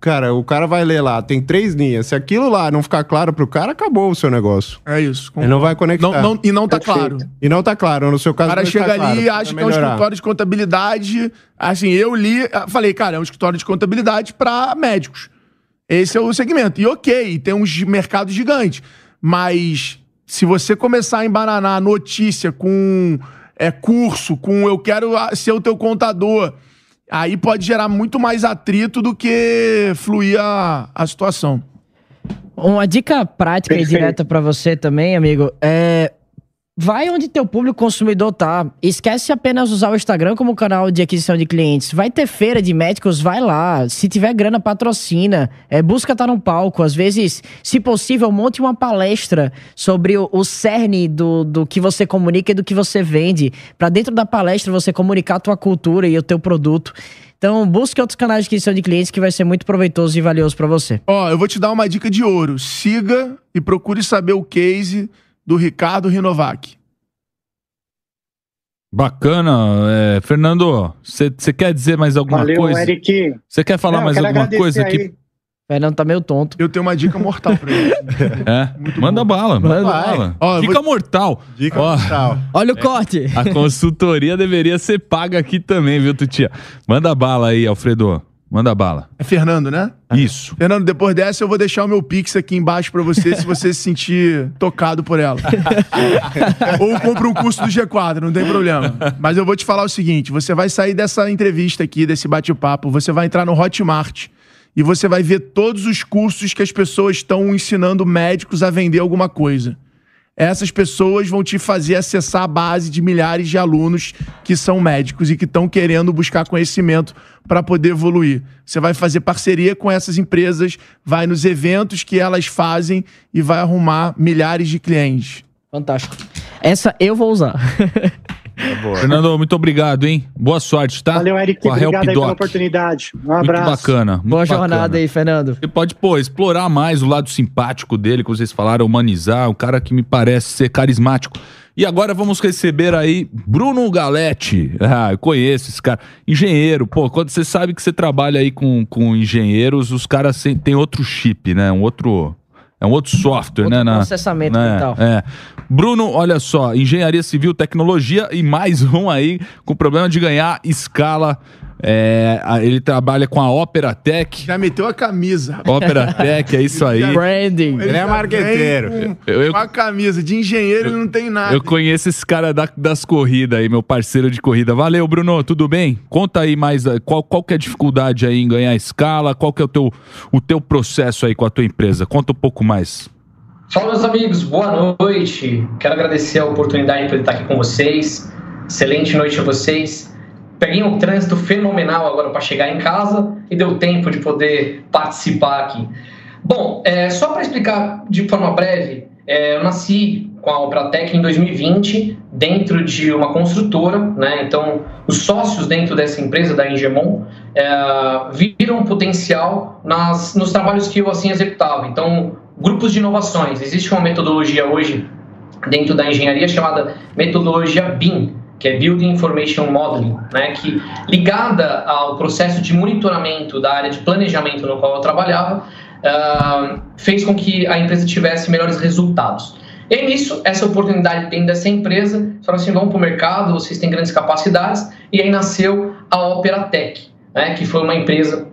Speaker 5: Cara, o cara vai ler lá, tem três linhas. Se aquilo lá não ficar claro pro cara, acabou o seu negócio.
Speaker 2: É isso.
Speaker 5: Ele não vai conectar.
Speaker 2: Não, não, e não tá claro.
Speaker 5: E não tá claro. No seu caso,
Speaker 2: o cara chega tá ali e acha que é um escritório de contabilidade. Assim, eu li, ah, falei, cara, é um escritório de contabilidade para médicos. Esse é o segmento. E ok, tem uns mercados gigantes. Mas se você começar a embananar notícia com é, curso, com eu quero ser o teu contador Aí pode gerar muito mais atrito do que fluir a, a situação.
Speaker 4: Uma dica prática
Speaker 8: Perfeito.
Speaker 4: e direta pra você também, amigo, é vai onde teu público consumidor tá. Esquece apenas usar o Instagram como canal de aquisição de clientes. Vai ter feira de médicos, vai lá. Se tiver grana, patrocina. É, busca estar no palco. Às vezes, se possível, monte uma palestra sobre o, o cerne do, do que você comunica e do que você vende. Pra dentro da palestra você comunicar a tua cultura e o teu produto. Então, busque outros canais de aquisição de clientes que vai ser muito proveitoso e valioso pra você.
Speaker 2: Ó, eu vou te dar uma dica de ouro. Siga e procure saber o case do Ricardo Rinovac.
Speaker 3: Bacana. É, Fernando, você quer dizer mais alguma
Speaker 8: Valeu,
Speaker 3: coisa?
Speaker 8: Eric.
Speaker 3: Você quer falar
Speaker 8: Não,
Speaker 3: mais alguma coisa aqui?
Speaker 8: aí.
Speaker 4: Fernando tá meio tonto.
Speaker 2: Eu tenho uma dica mortal pra ele.
Speaker 3: É? Manda bala, manda
Speaker 5: Vai.
Speaker 3: bala.
Speaker 2: Ó,
Speaker 3: Dica
Speaker 2: vou-
Speaker 3: mortal.
Speaker 5: Dica
Speaker 3: Ó,
Speaker 5: mortal.
Speaker 4: Olha o corte.
Speaker 3: A consultoria deveria ser paga aqui também, viu, Tutia? Manda bala aí, Alfredo. Manda bala.
Speaker 2: É Fernando, né?
Speaker 3: Isso.
Speaker 2: Fernando, depois dessa eu vou deixar o meu Pix aqui embaixo pra você, se você se sentir tocado por ela. Ou compra um curso do G4, não tem problema. Mas eu vou te falar o seguinte: você vai sair dessa entrevista aqui, desse bate-papo, você vai entrar no Hotmart e você vai ver todos os cursos que as pessoas estão ensinando médicos a vender alguma coisa. Essas pessoas vão te fazer acessar a base de milhares de alunos que são médicos e que estão querendo buscar conhecimento para poder evoluir. Você vai fazer parceria com essas empresas, vai nos eventos que elas fazem e vai arrumar milhares de clientes.
Speaker 4: Fantástico. Essa eu vou usar.
Speaker 3: Fernando, muito obrigado, hein? Boa sorte, tá?
Speaker 8: Valeu, Eric.
Speaker 3: Com a
Speaker 8: Obrigado aí pela oportunidade. Um
Speaker 3: Muito
Speaker 8: abraço.
Speaker 3: bacana. muito
Speaker 4: Boa
Speaker 3: bacana.
Speaker 4: jornada aí, Fernando.
Speaker 3: Você pode, pô, explorar mais o lado simpático dele, que vocês falaram, humanizar, um cara que me parece ser carismático. E agora vamos receber aí Bruno Galete. Ah, eu conheço esse cara. Engenheiro, pô, quando você sabe que você trabalha aí com, com engenheiros, os caras têm outro chip, né? Um outro. É um outro software,
Speaker 4: Outro
Speaker 3: né? na-
Speaker 4: processamento
Speaker 3: né?
Speaker 4: mental.
Speaker 3: É. Bruno, olha só, engenharia civil, tecnologia e mais um aí com problema de ganhar escala. É, ele trabalha com a Opera Tech.
Speaker 2: Já meteu a camisa.
Speaker 3: Opera Tech, é isso aí.
Speaker 4: Branding.
Speaker 5: Ele é
Speaker 2: já
Speaker 5: marqueteiro.
Speaker 2: Com,
Speaker 3: Eu- eu-
Speaker 2: com a camisa. De engenheiro ele não tem nada.
Speaker 3: Eu conheço esse cara da- das corridas aí, meu parceiro de corrida. Valeu, Bruno, tudo bem? Conta aí mais eh, qual, qual que é a dificuldade aí em ganhar escala, qual que é o teu, o teu processo aí com a tua empresa. Conta um pouco mais.
Speaker 9: Fala, meus amigos, boa noite. Quero agradecer a oportunidade de estar aqui com vocês. Excelente noite a vocês. Peguei um trânsito fenomenal agora para chegar em casa e deu tempo de poder participar aqui. Bom, é, só para explicar de forma breve, é, eu nasci com a Opratec em 2020 dentro de uma construtora, né? Então, os sócios dentro dessa empresa da Engemon é, viram potencial nas, nos trabalhos que eu assim executava. Então, grupos de inovações. Existe uma metodologia hoje dentro da engenharia chamada metodologia BIM, que é Building Information Modeling, né, que ligada ao processo de monitoramento da área de planejamento no qual eu trabalhava, ah, fez com que a empresa tivesse melhores resultados. E nisso, essa oportunidade dentro dessa empresa, falaram assim, vamos para o mercado, vocês têm grandes capacidades, e aí nasceu a Opera Tech, né, que foi uma empresa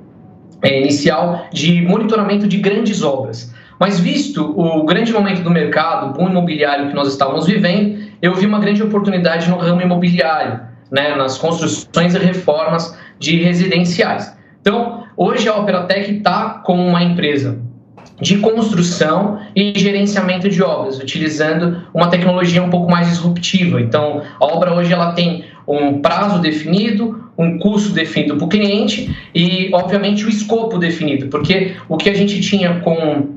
Speaker 9: é, inicial de monitoramento de grandes obras. Mas visto o grande momento do mercado, o boom imobiliário que nós estávamos vivendo, eu vi uma grande oportunidade no ramo imobiliário, né, nas construções e reformas de residenciais. Então, hoje a Operatec está como uma empresa de construção e gerenciamento de obras, utilizando uma tecnologia um pouco mais disruptiva. Então, a obra hoje ela tem um prazo definido, um custo definido para o cliente e, obviamente, o escopo definido, porque o que a gente tinha com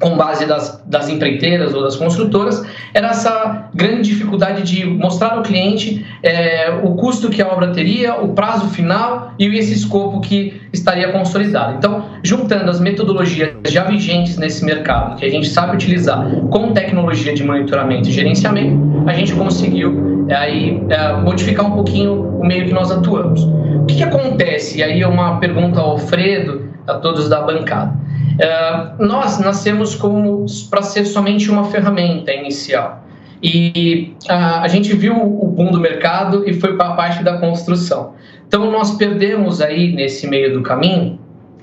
Speaker 9: com base das, das empreiteiras ou das construtoras, era essa grande dificuldade de mostrar ao cliente é, o custo que a obra teria, o prazo final e esse escopo que estaria consolidado. Então, juntando as metodologias já vigentes nesse mercado, que a gente sabe utilizar com tecnologia de monitoramento e gerenciamento, a gente conseguiu é, aí, é, modificar um pouquinho o meio que nós atuamos. O que, que acontece? E aí é uma pergunta ao Alfredo, a todos da bancada. Uh, nós nascemos como para ser somente uma ferramenta inicial. E uh, a gente viu o boom do mercado e foi para a parte da construção. Então nós perdemos aí nesse meio do caminho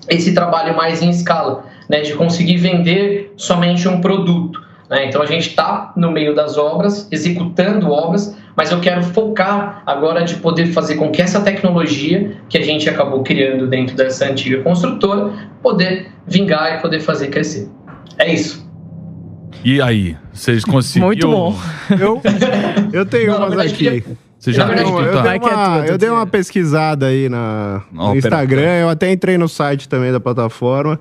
Speaker 9: esse trabalho mais em escala, né, de conseguir vender somente um produto. Né? Então a gente está no meio das obras, executando obras, mas eu quero focar agora de poder fazer com que essa tecnologia que a gente acabou criando dentro dessa antiga construtora poder vingar e poder fazer crescer. É isso.
Speaker 3: E aí, vocês conseguiram?
Speaker 4: Muito bom.
Speaker 5: Eu, eu tenho
Speaker 9: Não,
Speaker 5: umas aqui.
Speaker 3: Você já fez,
Speaker 5: eu,
Speaker 3: Tuta?
Speaker 5: dei
Speaker 4: que é
Speaker 5: uma,
Speaker 4: tua,
Speaker 5: eu dei uma pesquisada aí na, no
Speaker 3: pera-
Speaker 5: Instagram, eu até entrei no site também da plataforma.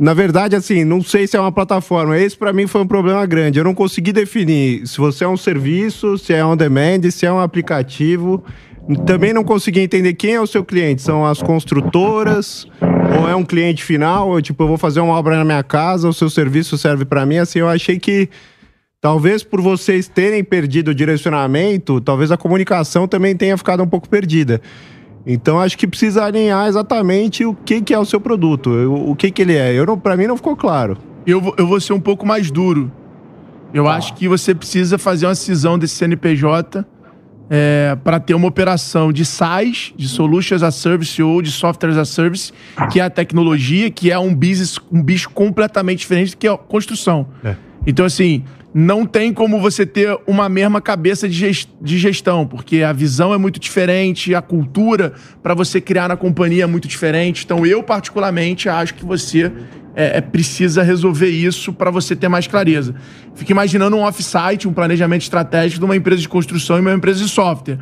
Speaker 5: Na verdade, assim, não sei se é uma plataforma. Esse pra mim foi um problema grande. Eu não consegui definir se você é um serviço, se é on demand, se é um aplicativo. Também não consegui entender quem é o seu cliente. São as construtoras ou é um cliente final? Eu, tipo, eu vou fazer uma obra na minha casa, o seu serviço serve pra mim. Assim, eu achei que Talvez por vocês terem perdido o direcionamento, talvez a comunicação também tenha ficado um pouco perdida. Então acho que precisa alinhar exatamente o que, que é o seu produto, o, o que, que ele é. Eu para mim não ficou claro.
Speaker 2: Eu, vou- eu vou ser um pouco mais duro. Eu acho que você precisa fazer uma cisão desse CNPJ para ter uma operação de SaaS, de Solutions as a Service ou de Software as a Service, que é a tecnologia, que é um business, um bicho completamente diferente do que a construção.
Speaker 5: É.
Speaker 2: Então, assim, não tem como você ter uma mesma cabeça de ges- de gestão, porque a visão é muito diferente, a cultura para você criar na companhia é muito diferente. Então, eu, particularmente, acho que você é, é, precisa resolver isso para você ter mais clareza. Fica imaginando um off-site, um planejamento estratégico de uma empresa de construção e uma empresa de software.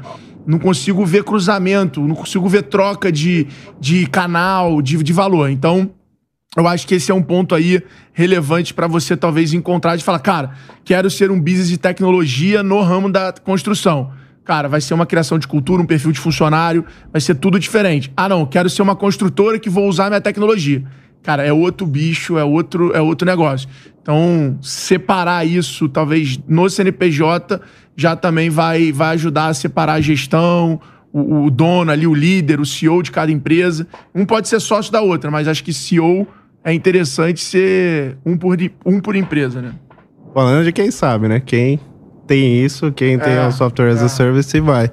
Speaker 2: Não consigo ver cruzamento, não consigo ver troca de, de canal, de, de valor. Então, eu acho que esse é um ponto aí relevante para você talvez encontrar de falar, cara, quero ser um business de tecnologia no ramo da construção. Cara, vai ser uma criação de cultura, um perfil de funcionário, vai ser tudo diferente. Ah, não, quero ser uma construtora que vou usar minha tecnologia. Cara, é outro bicho, é outro, é outro negócio. Então, separar isso, talvez no CNPJ, já também vai, vai ajudar a separar a gestão, o, o dono ali, o líder, o CEO de cada empresa. Um pode ser sócio da outra, mas acho que CEO é interessante ser um por, um por empresa, né?
Speaker 5: Falando de quem sabe, né? Quem tem isso, quem tem
Speaker 2: É,
Speaker 5: o software as
Speaker 2: é.
Speaker 5: a service vai.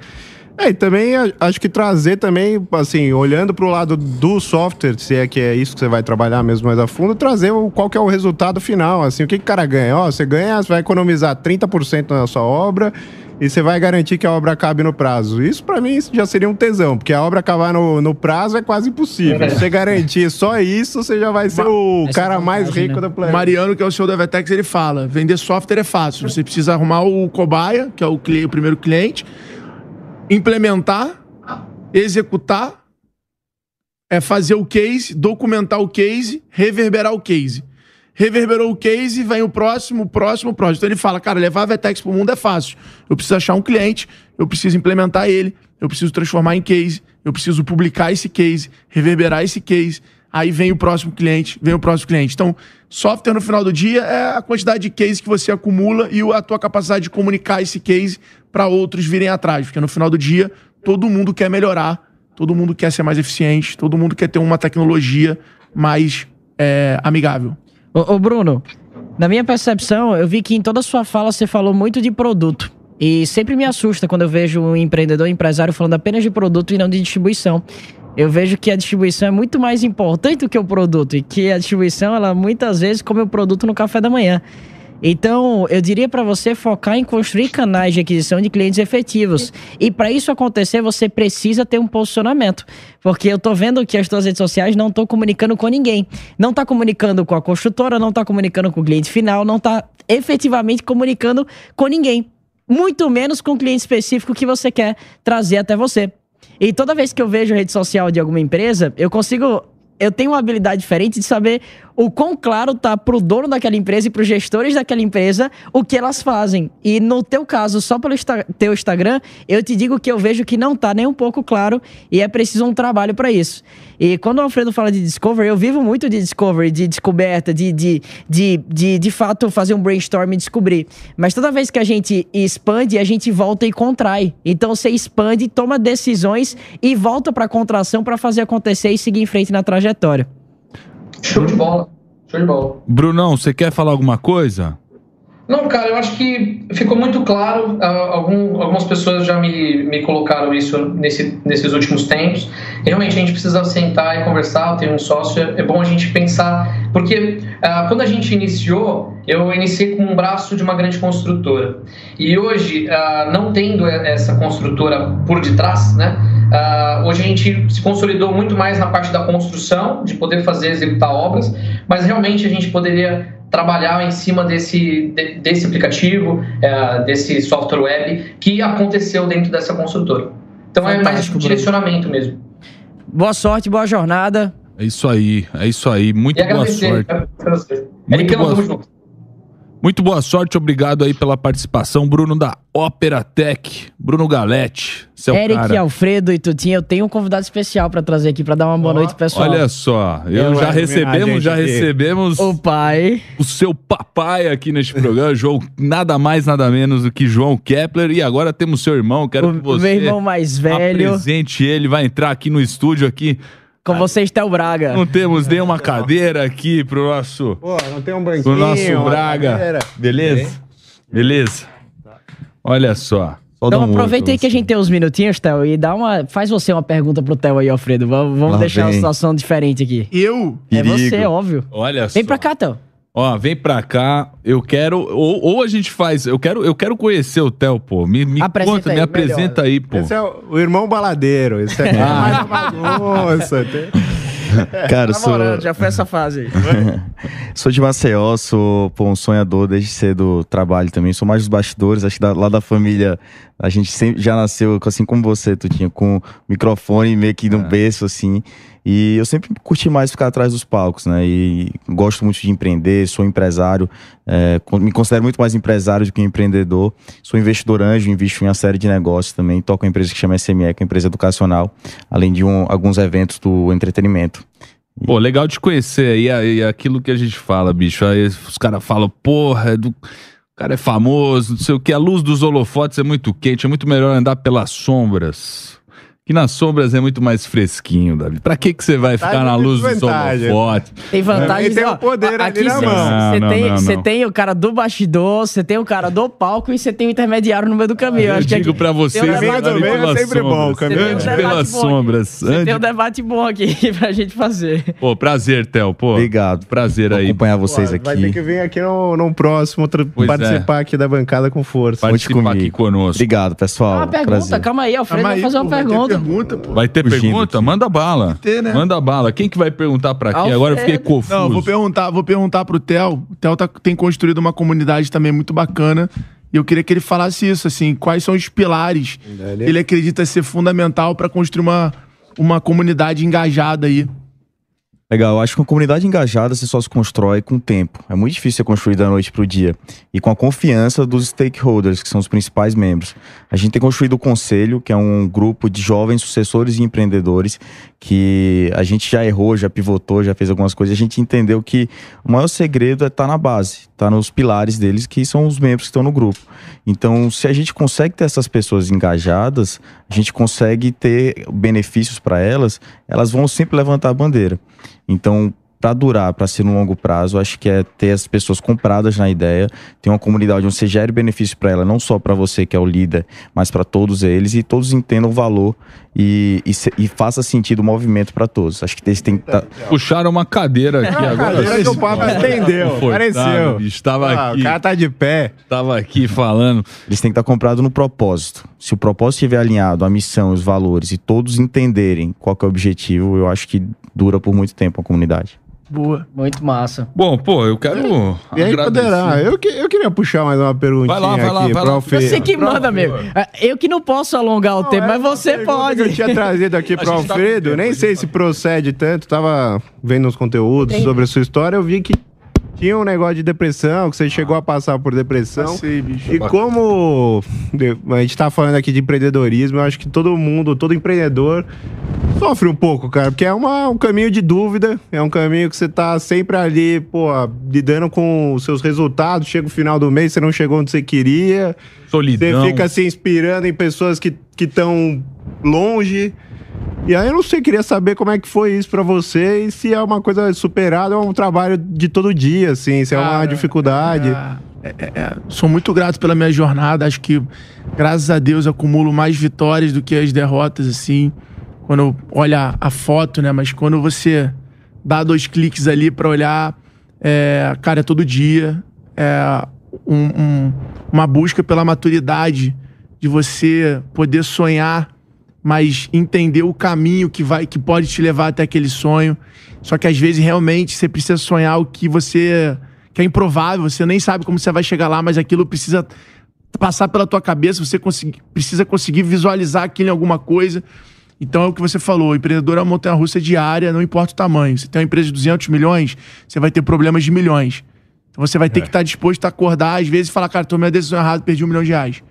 Speaker 5: É, e também acho que trazer também, assim, olhando pro lado do software, se é que é isso que você vai trabalhar mesmo mais a fundo, trazer o, qual que é o resultado final, assim, o que, que o cara ganha? Ó, você ganha, você vai economizar 30% na sua obra e você vai garantir que a obra acabe no prazo. Isso pra mim isso já seria um tesão, porque a obra acabar no, no prazo é quase impossível. Se você garantir só isso, você já vai ser o
Speaker 4: Essa
Speaker 5: cara mais
Speaker 4: vantagem,
Speaker 5: rico
Speaker 4: né?
Speaker 2: O
Speaker 5: planeta.
Speaker 2: Mariano, que é o CEO da Vetex, ele fala: vender software é fácil. Você precisa arrumar o cobaia, que é o, o primeiro cliente, implementar, executar, é fazer o case, documentar o case, reverberar o case. Reverberou o case, vem o próximo, o próximo, o próximo. Então ele fala, cara, levar a Vetex pro mundo é fácil. Eu preciso achar um cliente, eu preciso implementar ele, eu preciso transformar em case, eu preciso publicar esse case, reverberar esse case. Aí vem o próximo cliente, vem o próximo cliente. Então, software no final do dia é a quantidade de case que você acumula e a tua capacidade de comunicar esse case para outros virem atrás. Porque no final do dia, todo mundo quer melhorar, todo mundo quer ser mais eficiente, todo mundo quer ter uma tecnologia mais é, amigável.
Speaker 4: Ô, ô, Bruno, na minha percepção, eu vi que em toda a sua fala você falou muito de produto. E sempre me assusta quando eu vejo um empreendedor, um empresário falando apenas de produto e não de distribuição. Eu vejo que a distribuição é muito mais importante do que o produto e que a distribuição, ela muitas vezes come o produto no café da manhã. Então, eu diria para você focar em construir canais de aquisição de clientes efetivos. E para isso acontecer, você precisa ter um posicionamento. Porque eu tô vendo que as suas redes sociais não estão comunicando com ninguém. Não tá comunicando com a construtora, não tá comunicando com o cliente final, não tá efetivamente comunicando com ninguém. Muito menos com o cliente específico que você quer trazer até você. E toda vez que eu vejo a rede social de alguma empresa, eu consigo. Eu tenho uma habilidade diferente de saber o quão claro tá pro dono daquela empresa e pros gestores daquela empresa o que elas fazem. E no teu caso, só pelo teu Instagram, eu te digo que eu vejo que não tá nem um pouco claro e é preciso um trabalho para isso. E quando o Alfredo fala de discovery, eu vivo muito de discovery, de descoberta, de de, de, de, de fato fazer um brainstorm e descobrir. Mas toda vez que a gente expande, a gente volta e contrai. Então você expande, toma decisões e volta para contração para fazer acontecer e seguir em frente na trajetória.
Speaker 9: Show de bola. Show de bola.
Speaker 3: Brunão, você quer falar alguma coisa?
Speaker 9: Não, cara, eu acho que ficou muito claro. ah, algum- algumas pessoas já me, me colocaram isso nesse, nesses últimos tempos. realmente a gente precisa sentar e conversar. Tenho um sócio, é bom a gente pensar, porque uh, quando a gente iniciou, eu iniciei com um braço de uma grande construtora. E hoje, uh, não tendo essa construtora por detrás, né? Hoje a gente se consolidou muito mais na parte da construção, de poder fazer, executar obras, mas realmente a gente poderia trabalhar em cima desse, de, desse aplicativo, uh, desse software web que aconteceu dentro dessa construtora. Então Fantástico, é mais um direcionamento mesmo.
Speaker 4: Boa sorte, boa jornada.
Speaker 3: É isso aí, é isso aí. Muito e boa sorte. Muito boa, muito boa sorte, obrigado aí pela participação, Bruno da Opera Tech, Bruno Galete.
Speaker 4: Seu Eric, cara. Alfredo e Tutinha, eu tenho um convidado especial para trazer aqui para dar uma boa oh, noite pessoal.
Speaker 3: Olha só, eu, eu já recebemos, já aqui. recebemos
Speaker 4: o pai,
Speaker 3: o seu papai aqui neste programa, João, nada mais nada menos do que João Kepler e agora temos seu irmão, quero
Speaker 4: o
Speaker 3: que você
Speaker 4: meu irmão mais velho
Speaker 3: apresente ele, vai entrar aqui no estúdio aqui
Speaker 4: com vocês, Théo Braga.
Speaker 3: Não temos nenhuma cadeira aqui pro nosso.
Speaker 5: Pô, não tem um banquinho.
Speaker 3: Pro nosso Braga. Beleza? Beleza? Olha só.
Speaker 4: só então um aproveita aí que a gente tem uns minutinhos, Théo, e dá uma. Faz você uma pergunta pro Theo aí, Alfredo. Vamos, vamos deixar vem. uma situação diferente aqui.
Speaker 2: Eu?
Speaker 4: É você, óbvio.
Speaker 3: Olha
Speaker 4: vem
Speaker 3: só.
Speaker 4: Vem pra cá, Théo.
Speaker 3: Ó, vem pra cá. Eu quero. Ou, ou a gente faz. Eu quero, eu quero conhecer o Theo, pô. Me, me
Speaker 4: apresenta
Speaker 3: conta,
Speaker 4: aí,
Speaker 3: me apresenta
Speaker 4: melhor.
Speaker 3: aí, pô.
Speaker 5: Esse é o, o irmão baladeiro. Esse é mais bagunça. Tem...
Speaker 10: Cara, sou...
Speaker 4: já foi essa fase aí.
Speaker 10: sou de Maceió, sou pô, um sonhador desde cedo trabalho também. Sou mais dos bastidores, acho que da, lá da família a gente sempre já nasceu, assim como você, tu tinha com microfone meio que no é. berço, assim. E eu sempre curti mais ficar atrás dos palcos, né? E gosto muito de empreender, sou empresário, é, me considero muito mais empresário do que empreendedor. Sou investidor anjo, invisto em uma série de negócios também. Toco uma empresa que chama SME, que é uma empresa educacional, além de um, alguns eventos do entretenimento.
Speaker 3: Pô, legal te conhecer. E, e aquilo que a gente fala, bicho. Aí os caras falam, porra, é do... o cara é famoso, não sei o que. A luz dos holofotes é muito quente, é muito melhor andar pelas sombras. Que nas sombras é muito mais fresquinho, Davi. Pra que que você vai ficar na luz do holofote?
Speaker 4: Tem vantagem.
Speaker 5: Tem o poder aqui na mão.
Speaker 4: Você tem, o cara do bastidor, você tem o cara do palco e você tem o intermediário no meio do caminho.
Speaker 3: Eu,
Speaker 4: acho
Speaker 3: digo pra você,
Speaker 5: o é sempre bom. O caminho
Speaker 3: ande pelas sombras.
Speaker 4: Tem um debate bom aqui pra gente fazer.
Speaker 3: Pô, prazer, Theo. Pô,
Speaker 10: Obrigado.
Speaker 3: Prazer
Speaker 10: Vou
Speaker 3: aí.
Speaker 10: acompanhar vocês
Speaker 5: Pô,
Speaker 10: aqui.
Speaker 5: Vai ter que vir aqui no, num próximo,
Speaker 3: Pois
Speaker 5: participar
Speaker 3: é.
Speaker 5: aqui da bancada com força.
Speaker 3: Participar aqui conosco.
Speaker 10: Obrigado, pessoal.
Speaker 4: Uma pergunta,
Speaker 10: Prazer.
Speaker 4: calma aí, Alfredo vai fazer uma pergunta.
Speaker 2: Pergunta, pô.
Speaker 3: Vai ter
Speaker 10: Fugindo
Speaker 3: pergunta?
Speaker 10: aqui.
Speaker 3: Manda bala.
Speaker 2: ter, né?
Speaker 3: Manda bala. Quem que vai perguntar pra quem? Agora eu fiquei confuso.
Speaker 2: Não, vou perguntar, vou perguntar pro Theo. O Theo tá- tem construído uma comunidade também muito bacana. E eu queria que ele falasse isso, assim, quais são os pilares que ele acredita ser fundamental para construir uma, uma comunidade engajada aí.
Speaker 10: Legal, eu acho que uma comunidade engajada você só se constrói com o tempo. É muito difícil ser construída da noite pro dia. E com a confiança dos stakeholders, que são os principais membros. A gente tem construído o Conselho, que é um grupo de jovens sucessores e empreendedores, que a gente já errou, já pivotou, já fez algumas coisas. A gente entendeu que o maior segredo é estar na base, estar nos pilares deles, que são os membros que estão no grupo. Então, se a gente consegue ter essas pessoas engajadas, a gente consegue ter benefícios para elas, elas vão sempre levantar a bandeira. Então, para durar, para ser no longo prazo, acho que é ter as pessoas compradas na ideia, ter uma comunidade onde você gere benefício para ela, não só para você que é o líder, mas para todos eles e todos entendam o valor e, e, e faça sentido o movimento para todos. Acho que eles têm que tá-
Speaker 3: Puxaram uma cadeira aqui agora.
Speaker 5: cadeira que o papo atendeu,
Speaker 3: Confortável,
Speaker 5: apareceu.
Speaker 3: bicho. Tava
Speaker 5: Ah,
Speaker 3: aqui.
Speaker 5: o cara tá de pé.
Speaker 3: Tava aqui falando.
Speaker 10: eles têm que estar comprados no propósito. Se o propósito estiver alinhado, a missão, os valores e todos entenderem qual que é o objetivo, eu acho que dura por muito tempo a comunidade.
Speaker 2: Boa.
Speaker 4: Muito massa.
Speaker 3: Bom, pô, eu quero.
Speaker 5: E aí
Speaker 3: agradecer.
Speaker 5: poderá. Eu, que- eu queria puxar mais uma perguntinha
Speaker 3: Vai lá, vai lá,
Speaker 5: aqui
Speaker 3: vai lá.
Speaker 5: Alfredo.
Speaker 4: Você que manda, amigo. É, Eu que não posso alongar o
Speaker 5: Não,
Speaker 4: tempo,
Speaker 5: era
Speaker 4: mas você pode.
Speaker 5: que Eu tinha trazido aqui pro
Speaker 3: gente tá
Speaker 5: Alfredo,
Speaker 3: tempo,
Speaker 5: nem sei se
Speaker 3: tá-
Speaker 5: procede tanto, tava vendo uns conteúdos
Speaker 4: Tem.
Speaker 5: sobre a sua história, eu vi que tinha um negócio de depressão, que você chegou a passar por depressão.
Speaker 2: Passei, bicho.
Speaker 5: E como a gente tá falando aqui de empreendedorismo, eu acho que todo mundo, todo empreendedor sofre um pouco, cara, porque é uma- um caminho de dúvida, é um caminho que você tá sempre ali, pô, lidando com os seus resultados, chega o final do mês, você não chegou onde você queria, você
Speaker 3: Solidão.
Speaker 5: fica se inspirando em pessoas que estão longe. E aí eu não sei, queria saber como é que foi isso pra você e se é uma coisa superada ou é um trabalho de todo dia, assim, se é uma dificuldade.
Speaker 2: É, é, é, sou muito grato pela minha jornada. Acho que, graças a Deus, acumulo mais vitórias do que as derrotas, assim. quando olha a foto, né? Mas quando você dá dois cliques ali para olhar, é, cara, é todo dia. É um, um, uma busca pela maturidade de você poder sonhar, mas entender o caminho que vai, que pode te levar até aquele sonho. Só que às vezes realmente você precisa sonhar o que você que é improvável, você nem sabe como você vai chegar lá, mas aquilo precisa passar pela tua cabeça, você conseguir, precisa conseguir visualizar aquilo em alguma coisa. Então é o que você falou, o empreendedor é uma montanha-russa diária, não importa o tamanho. Você tem uma empresa de 200 milhões, você vai ter problemas de milhões. Então você vai ter é. que estar disposto a acordar, às vezes, e falar, cara, tomei a decisão errada, perdi um milhão de reais.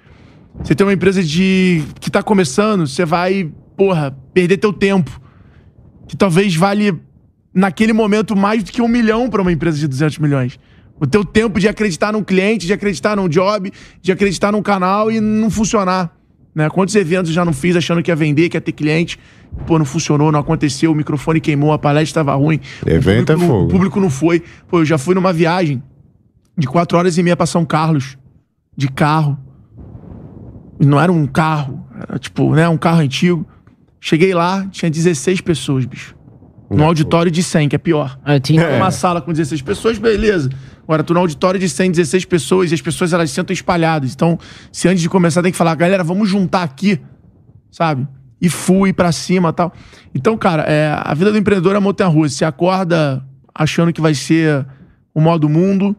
Speaker 2: Você tem uma empresa de que está começando, você vai, porra, perder teu tempo. Que talvez vale, naquele momento, mais do que um milhão para uma empresa de 200 milhões. O teu tempo de acreditar num cliente, de acreditar num job, de acreditar num canal e não funcionar. Né? Quantos eventos eu já não fiz achando que ia vender, que ia ter cliente? Pô, não funcionou, não aconteceu, o microfone queimou, a palestra estava ruim.
Speaker 5: Evento
Speaker 2: é
Speaker 5: fogo.
Speaker 2: O público não foi. Pô, eu já fui numa viagem de quatro horas e meia pra São Carlos, de carro. Não era um carro, era tipo, né, um carro antigo. Cheguei lá, tinha 16 pessoas, bicho. No auditório de 100, que é pior.
Speaker 4: Ah, tinha...
Speaker 2: Uma sala com 16 pessoas, beleza. Agora, tu no auditório de 100, 16 pessoas e as pessoas elas sentam espalhadas. Então, se antes de começar tem que falar, galera, vamos juntar aqui, sabe? E fui para cima tal. Então, cara, é, a vida do empreendedor é montanha russa. Você acorda achando que vai ser o modo mundo.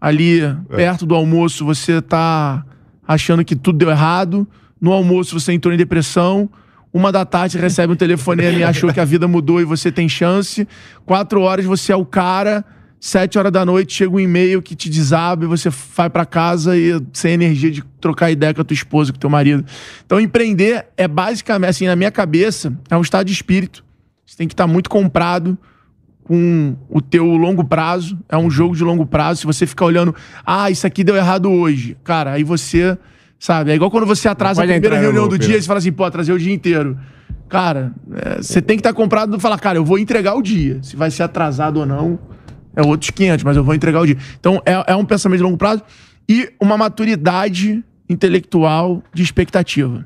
Speaker 2: Ali, é. perto do almoço, você tá achando que tudo deu errado. No almoço, você entrou em depressão. Uma da tarde, recebe um telefonema e achou que a vida mudou e você tem chance. Quatro horas, você é o cara Sete horas da noite chega um e-mail que te desaba e você vai para casa e sem energia de trocar ideia com a tua esposa, com o teu marido. Então, empreender é basicamente, assim, na minha cabeça, é um estado de espírito. Você tem que estar muito comprado com o teu longo prazo. É um jogo de longo prazo. Se você ficar olhando, ah, isso aqui deu errado hoje. Cara, aí você, sabe? É igual quando você atrasa a primeira reunião do dia e você fala assim, pô, atrasei o dia inteiro. Cara, é, você tem que estar comprado e falar, cara, eu vou entregar o dia. Se vai ser atrasado ou não é outros 500, mas eu vou entregar o dia. Então, é, é um pensamento de longo prazo e uma maturidade intelectual de expectativa.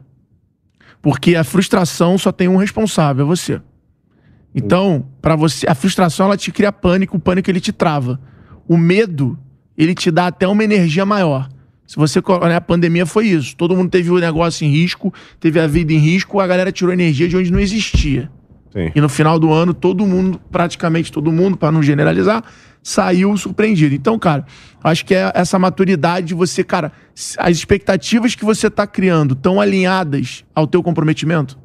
Speaker 2: Porque a frustração só tem um responsável, é você. Então, para você, a frustração ela te cria pânico, o pânico ele te trava. O medo, ele te dá até uma energia maior. Se você, né, a pandemia foi isso. Todo mundo teve o negócio em risco, teve a vida em risco, a galera tirou energia de onde não existia. Sim. E no final do ano, todo mundo, praticamente todo mundo, para não generalizar, saiu surpreendido. Então, cara, acho que é essa maturidade de você, cara, as expectativas que você tá criando estão alinhadas ao teu comprometimento?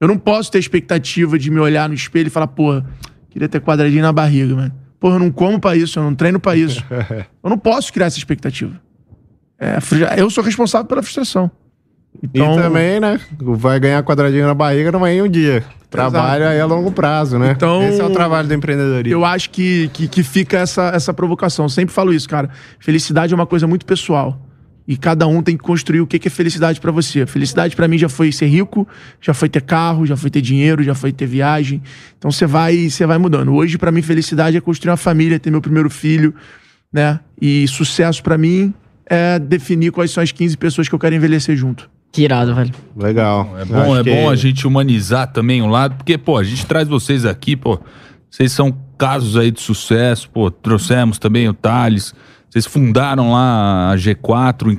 Speaker 2: Eu não posso ter expectativa de me olhar no espelho e falar, porra, queria ter quadradinho na barriga, mano. Porra, eu não como pra isso, eu não treino pra isso. eu não posso criar essa expectativa. É, eu sou responsável pela frustração.
Speaker 5: Então... E também, né? Vai ganhar quadradinho na barriga não é em um dia. Trabalho Exato. aí a longo prazo, né?
Speaker 2: Então,
Speaker 5: Esse é o trabalho do empreendedorismo.
Speaker 2: Eu acho que, que, que fica essa, essa provocação. Eu sempre falo isso, cara. Felicidade é uma coisa muito pessoal. E cada um tem que construir o que é felicidade para você. Felicidade para mim já foi ser rico, já foi ter carro, já foi ter dinheiro, já foi ter viagem. Então você vai, você vai mudando. Hoje para mim felicidade é construir uma família, ter meu primeiro filho, né? E sucesso para mim é definir quais são as 15 pessoas que eu quero envelhecer junto.
Speaker 4: Que irado, velho.
Speaker 5: Legal.
Speaker 3: É bom, é que... bom a gente humanizar também um lado, porque, pô, a gente traz vocês aqui, pô, vocês são casos aí de sucesso, pô, trouxemos também o Thales, vocês fundaram lá a G4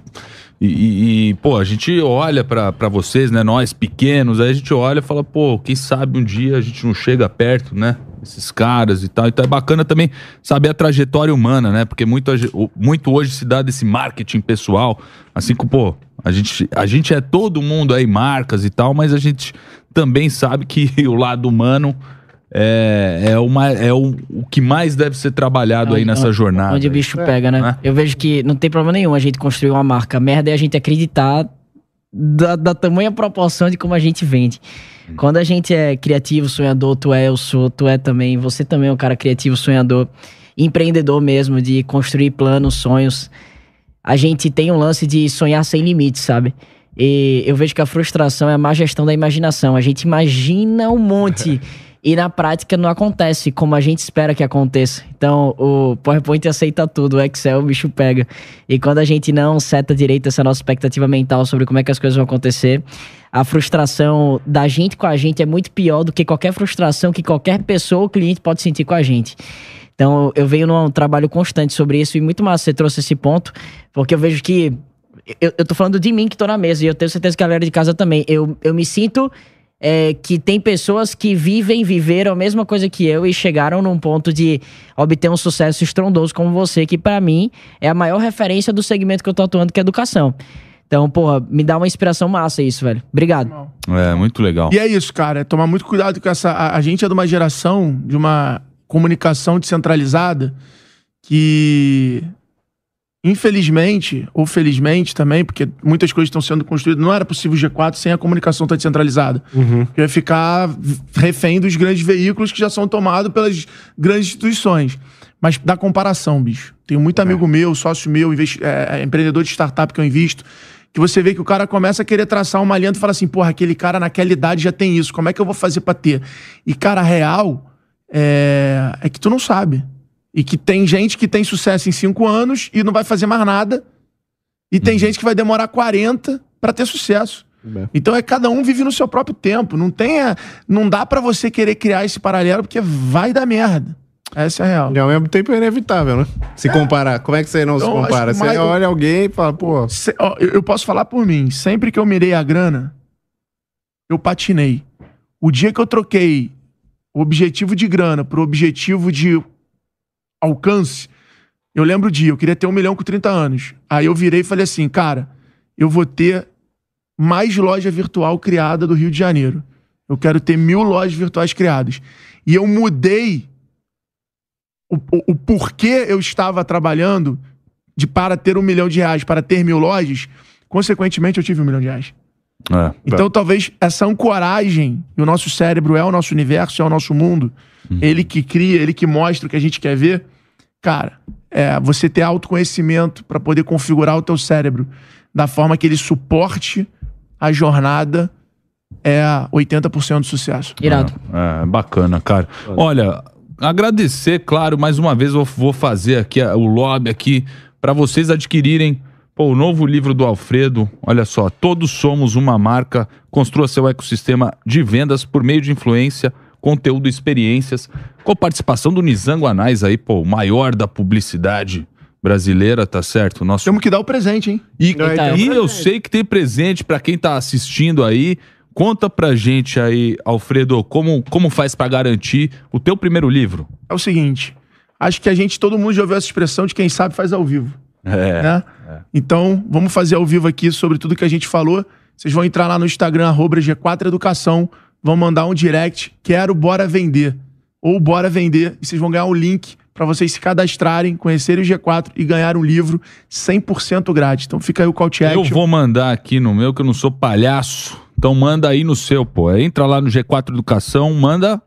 Speaker 3: e, e, e pô, a gente olha para vocês, né, nós pequenos, aí a gente olha e fala, pô, quem sabe um dia a gente não chega perto, né, esses caras e tal. Então é bacana também saber a trajetória humana, né, porque muito, muito hoje se dá desse marketing pessoal, assim como, pô, a gente, a gente é todo mundo aí, marcas e tal, mas a gente também sabe que o lado humano é, é, uma, é o, o que mais deve ser trabalhado aí nessa jornada.
Speaker 4: Onde o bicho pega, né? É. Eu vejo que não tem problema nenhum a gente construir uma marca. A merda é a gente acreditar da, da tamanha proporção de como a gente vende. Hum. Quando a gente é criativo, sonhador, tu é, eu sou, tu é também, você também é um cara criativo, sonhador, empreendedor mesmo, de construir planos, sonhos a gente tem um lance de sonhar sem limites, sabe? E eu vejo que a frustração é a má gestão da imaginação. A gente imagina um monte. e na prática não acontece como a gente espera que aconteça. Então, o PowerPoint aceita tudo, o Excel o bicho pega. E quando a gente não seta direito essa nossa expectativa mental sobre como é que as coisas vão acontecer, a frustração da gente com a gente é muito pior do que qualquer frustração que qualquer pessoa ou cliente pode sentir com a gente. Então, eu venho num trabalho constante sobre isso e muito massa você trouxe esse ponto, porque eu vejo que. Eu, eu tô falando de mim que tô na mesa e eu tenho certeza que a galera de casa também. Eu, eu me sinto é, que tem pessoas que vivem, viveram a mesma coisa que eu e chegaram num ponto de obter um sucesso estrondoso como você, que para mim é a maior referência do segmento que eu tô atuando, que é educação. Então, porra, me dá uma inspiração massa isso, velho. Obrigado.
Speaker 3: É, muito legal.
Speaker 2: E é isso, cara. É tomar muito cuidado com essa. A, a gente é de uma geração de uma comunicação descentralizada que, infelizmente, ou felizmente também, porque muitas coisas estão sendo construídas, não era possível o G4 sem a comunicação estar descentralizada.
Speaker 5: Uhum.
Speaker 2: Que ia ficar refém dos grandes veículos que já são tomados pelas grandes instituições. Mas da comparação, bicho. Tenho muito amigo meu, sócio meu, é, é, empreendedor de startup que eu invisto, que você vê que o cara começa a querer traçar uma linha e fala assim, porra, aquele cara naquela idade já tem isso, como é que eu vou fazer pra ter? E, cara, a real é, é que tu não sabe. E que tem gente que tem sucesso em cinco anos e não vai fazer mais nada. E tem gente que vai demorar 40 pra ter sucesso. Então é cada um vive no seu próprio tempo. Não tem, a- não dá pra você querer criar esse paralelo porque vai dar merda. Essa é a real.
Speaker 5: E ao mesmo tempo é inevitável, né? Se comparar. Como é que você não se
Speaker 2: Então, acho
Speaker 5: compara? Você
Speaker 2: mais-
Speaker 5: olha alguém e fala, pô.
Speaker 2: Se- ó, eu, eu posso falar por mim. Sempre que eu mirei a grana, eu patinei. O dia que eu troquei o objetivo de grana pro objetivo de alcance, eu lembro o dia, eu queria ter um milhão com 30 anos. Aí eu virei e falei assim, cara, eu vou ter mais loja virtual criada do Rio de Janeiro. Eu quero ter mil lojas virtuais criadas. E eu mudei o, o, o porquê eu estava trabalhando de para ter um milhão de reais, para ter mil lojas, consequentemente eu tive um milhão de reais.
Speaker 3: É.
Speaker 2: Então talvez essa ancoragem, e o nosso cérebro é o nosso universo, é o nosso mundo, ele que cria, ele que mostra o que a gente quer ver, cara, é você ter autoconhecimento para poder configurar o teu cérebro da forma que ele suporte a jornada é 80% do sucesso.
Speaker 4: Irado.
Speaker 3: É, bacana, cara. Olha, agradecer, claro, mais uma vez eu vou fazer aqui o lobby aqui para vocês adquirirem pô, o novo livro do Alfredo. Olha só, todos somos uma marca. Construa seu ecossistema de vendas por meio de influência, conteúdo e experiências, com a participação do Nizango Anais aí, pô, o maior da publicidade brasileira, tá certo? Nosso
Speaker 2: Temos que dar o presente, hein?
Speaker 3: e,
Speaker 4: Não, então,
Speaker 3: e
Speaker 4: é
Speaker 3: eu sei que tem presente pra quem tá assistindo aí. Conta pra gente aí, Alfredo, como, como faz pra garantir o teu primeiro livro?
Speaker 2: É o seguinte, acho que a gente, todo mundo já ouviu essa expressão de quem sabe faz ao vivo.
Speaker 3: É.
Speaker 2: né? Então, vamos fazer ao vivo aqui sobre tudo que a gente falou. Vocês vão entrar lá no Instagram, arroba G4 Educação, vão mandar um direct, quero Bora Vender, ou Bora Vender, e vocês vão ganhar um link para vocês se cadastrarem, conhecerem o G4 e ganhar um livro 100% grátis. Então fica aí o call to
Speaker 3: Eu
Speaker 2: action.
Speaker 3: vou mandar aqui no meu, que eu não sou palhaço. Então manda aí no seu, pô. Entra lá no G4 Educação, manda.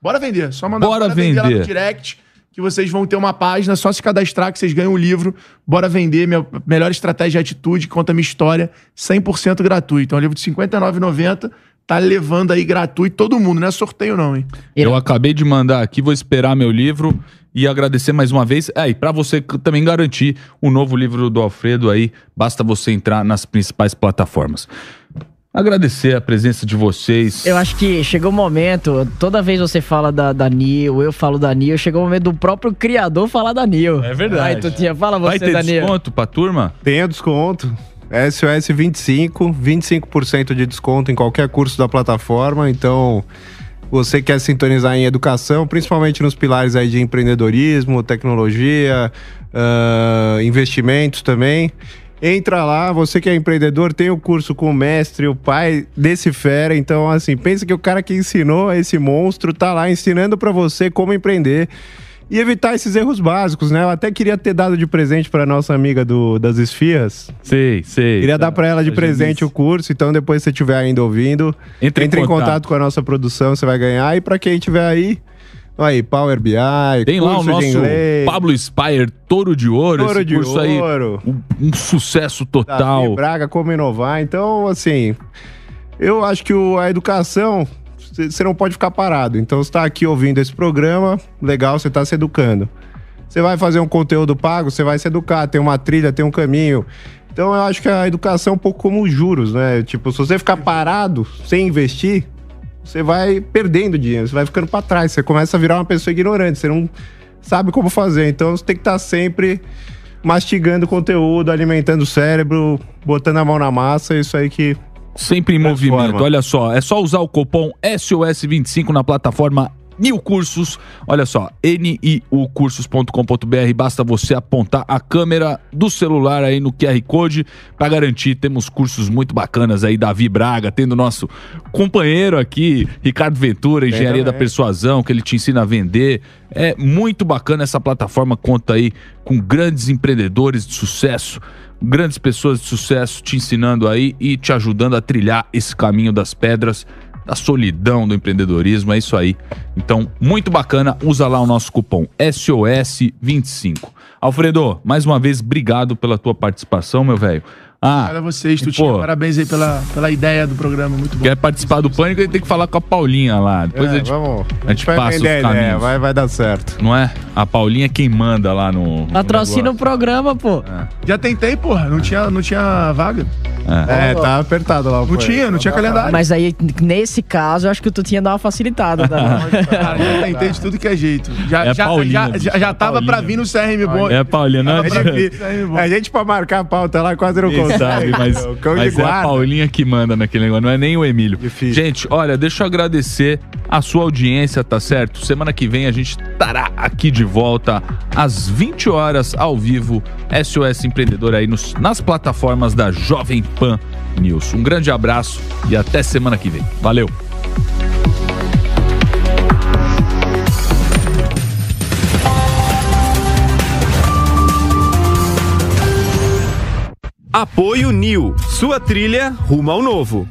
Speaker 2: Bora vender, só mandar
Speaker 3: Bora
Speaker 2: lá
Speaker 3: vender.
Speaker 2: no direct, que vocês vão ter uma página, só se cadastrar que vocês ganham o livro. Bora vender, minha melhor estratégia de atitude, conta minha história, 100% gratuito. É um livro de R$ 59,90, tá levando aí gratuito todo mundo, não é sorteio não, hein?
Speaker 3: Eu acabei de mandar aqui, vou esperar meu livro e agradecer mais uma vez. É, e pra você também garantir o novo livro do Alfredo aí, basta você entrar nas principais plataformas. Agradecer a presença de vocês.
Speaker 4: Eu acho que chegou o momento, toda vez você fala da, da Nil, eu falo da Nil, chegou o momento do próprio criador falar da Nil.
Speaker 3: É verdade.
Speaker 4: Aí, Tutinha, fala
Speaker 3: Vai
Speaker 4: você
Speaker 3: ter
Speaker 4: da Nil.
Speaker 3: desconto pra turma?
Speaker 5: Tem desconto. SOS 25, 25% de desconto em qualquer curso da plataforma. Então, você quer sintonizar em educação, principalmente nos pilares aí de empreendedorismo, tecnologia, ah, investimentos também. Entra lá, você que é empreendedor, tem o curso com o mestre, o pai desse fera. Então, assim, pensa que o cara que ensinou esse monstro tá lá ensinando pra você como empreender e evitar esses erros básicos, né? Eu até queria ter dado de presente pra nossa amiga do, das esfias.
Speaker 3: Sei, sei.
Speaker 5: Queria dar pra ela de
Speaker 3: A
Speaker 5: presente
Speaker 3: Janice.
Speaker 5: o curso, então depois se você estiver ainda ouvindo,
Speaker 3: Entre
Speaker 5: entre,
Speaker 3: em
Speaker 5: em
Speaker 3: contato.
Speaker 5: contato com a nossa produção, você vai ganhar. E pra quem estiver aí, aí, Power BI,
Speaker 3: Tem lá o nosso Pablo Spire, Touro de Ouro.
Speaker 5: Touro de
Speaker 3: curso aí,
Speaker 5: Ouro,
Speaker 3: um, um sucesso
Speaker 5: Davi
Speaker 3: total.
Speaker 5: Braga, como inovar. Então, assim, eu acho que o- a educação, você não pode ficar parado. Então você está aqui ouvindo esse programa, legal, você está se educando. Você vai fazer um conteúdo pago, você vai se educar, tem uma trilha, tem um caminho. Então eu acho que a educação é um pouco como os juros, né? Tipo, se você ficar parado sem investir, você vai perdendo dinheiro, você vai ficando para trás, você começa a virar uma pessoa ignorante, você não sabe como fazer. Então você tem que estar tá sempre mastigando conteúdo, alimentando o cérebro, botando a mão na massa, é isso aí que
Speaker 3: Sempre em movimento. Olha só, é só usar o cupom SOS25 na plataforma Mil Cursos. Olha só, niucursos.com.br. Basta você apontar a câmera do celular aí no QR Code para garantir. Temos cursos muito bacanas aí. Davi Braga, tendo nosso companheiro aqui, Ricardo Ventura, Engenharia da Persuasão, que ele te ensina a vender. É muito bacana essa plataforma. Conta aí com grandes empreendedores de sucesso grandes pessoas de sucesso te ensinando aí e te ajudando a trilhar esse caminho das pedras, da solidão do empreendedorismo, é isso aí. Então, muito bacana, usa lá o nosso cupom SOS25. Alfredo, mais uma vez, obrigado pela tua participação, meu velho.
Speaker 2: Ah, Obrigado a vocês, Tutinha. Parabéns aí pela, pela ideia do programa, muito bom.
Speaker 3: Quer participar do Pânico, ele tem que falar com a Paulinha lá. Depois
Speaker 5: é,
Speaker 3: a gente,
Speaker 5: vamos,
Speaker 3: a gente passa os caminhos.
Speaker 5: vai, vai dar certo.
Speaker 3: Não é? A Paulinha é quem manda lá no...
Speaker 4: Patrocina o programa, pô.
Speaker 2: É. Já tentei, porra. Não tinha, não tinha vaga.
Speaker 5: É, é tá apertado lá.
Speaker 2: Não tinha, não tinha calendário.
Speaker 4: Mas aí, nesse caso, eu acho que tu tinha dado uma facilitada. Tá?
Speaker 2: Cara, já tentei de tudo que é jeito. Já,
Speaker 3: É
Speaker 2: já,
Speaker 3: Paulinha,
Speaker 2: já, já, já
Speaker 3: é
Speaker 2: tava pra vir no CRM bom.
Speaker 3: É, Paulinha, não
Speaker 2: no CRM bom.
Speaker 5: A gente pra marcar a pauta lá quase não consegue.
Speaker 3: Sabe, mas,
Speaker 5: O cão de
Speaker 3: mas é a. Paulinha que manda naquele negócio, não é nem o Emílio. Gente, olha, deixa eu agradecer a sua audiência, tá certo? Semana que vem a gente estará aqui de volta às 20 horas ao vivo, SOS Empreendedor aí nos- nas plataformas da Jovem Pan News. Um grande abraço e até semana que vem. Valeu!
Speaker 11: Apoio Nil, sua trilha rumo ao novo.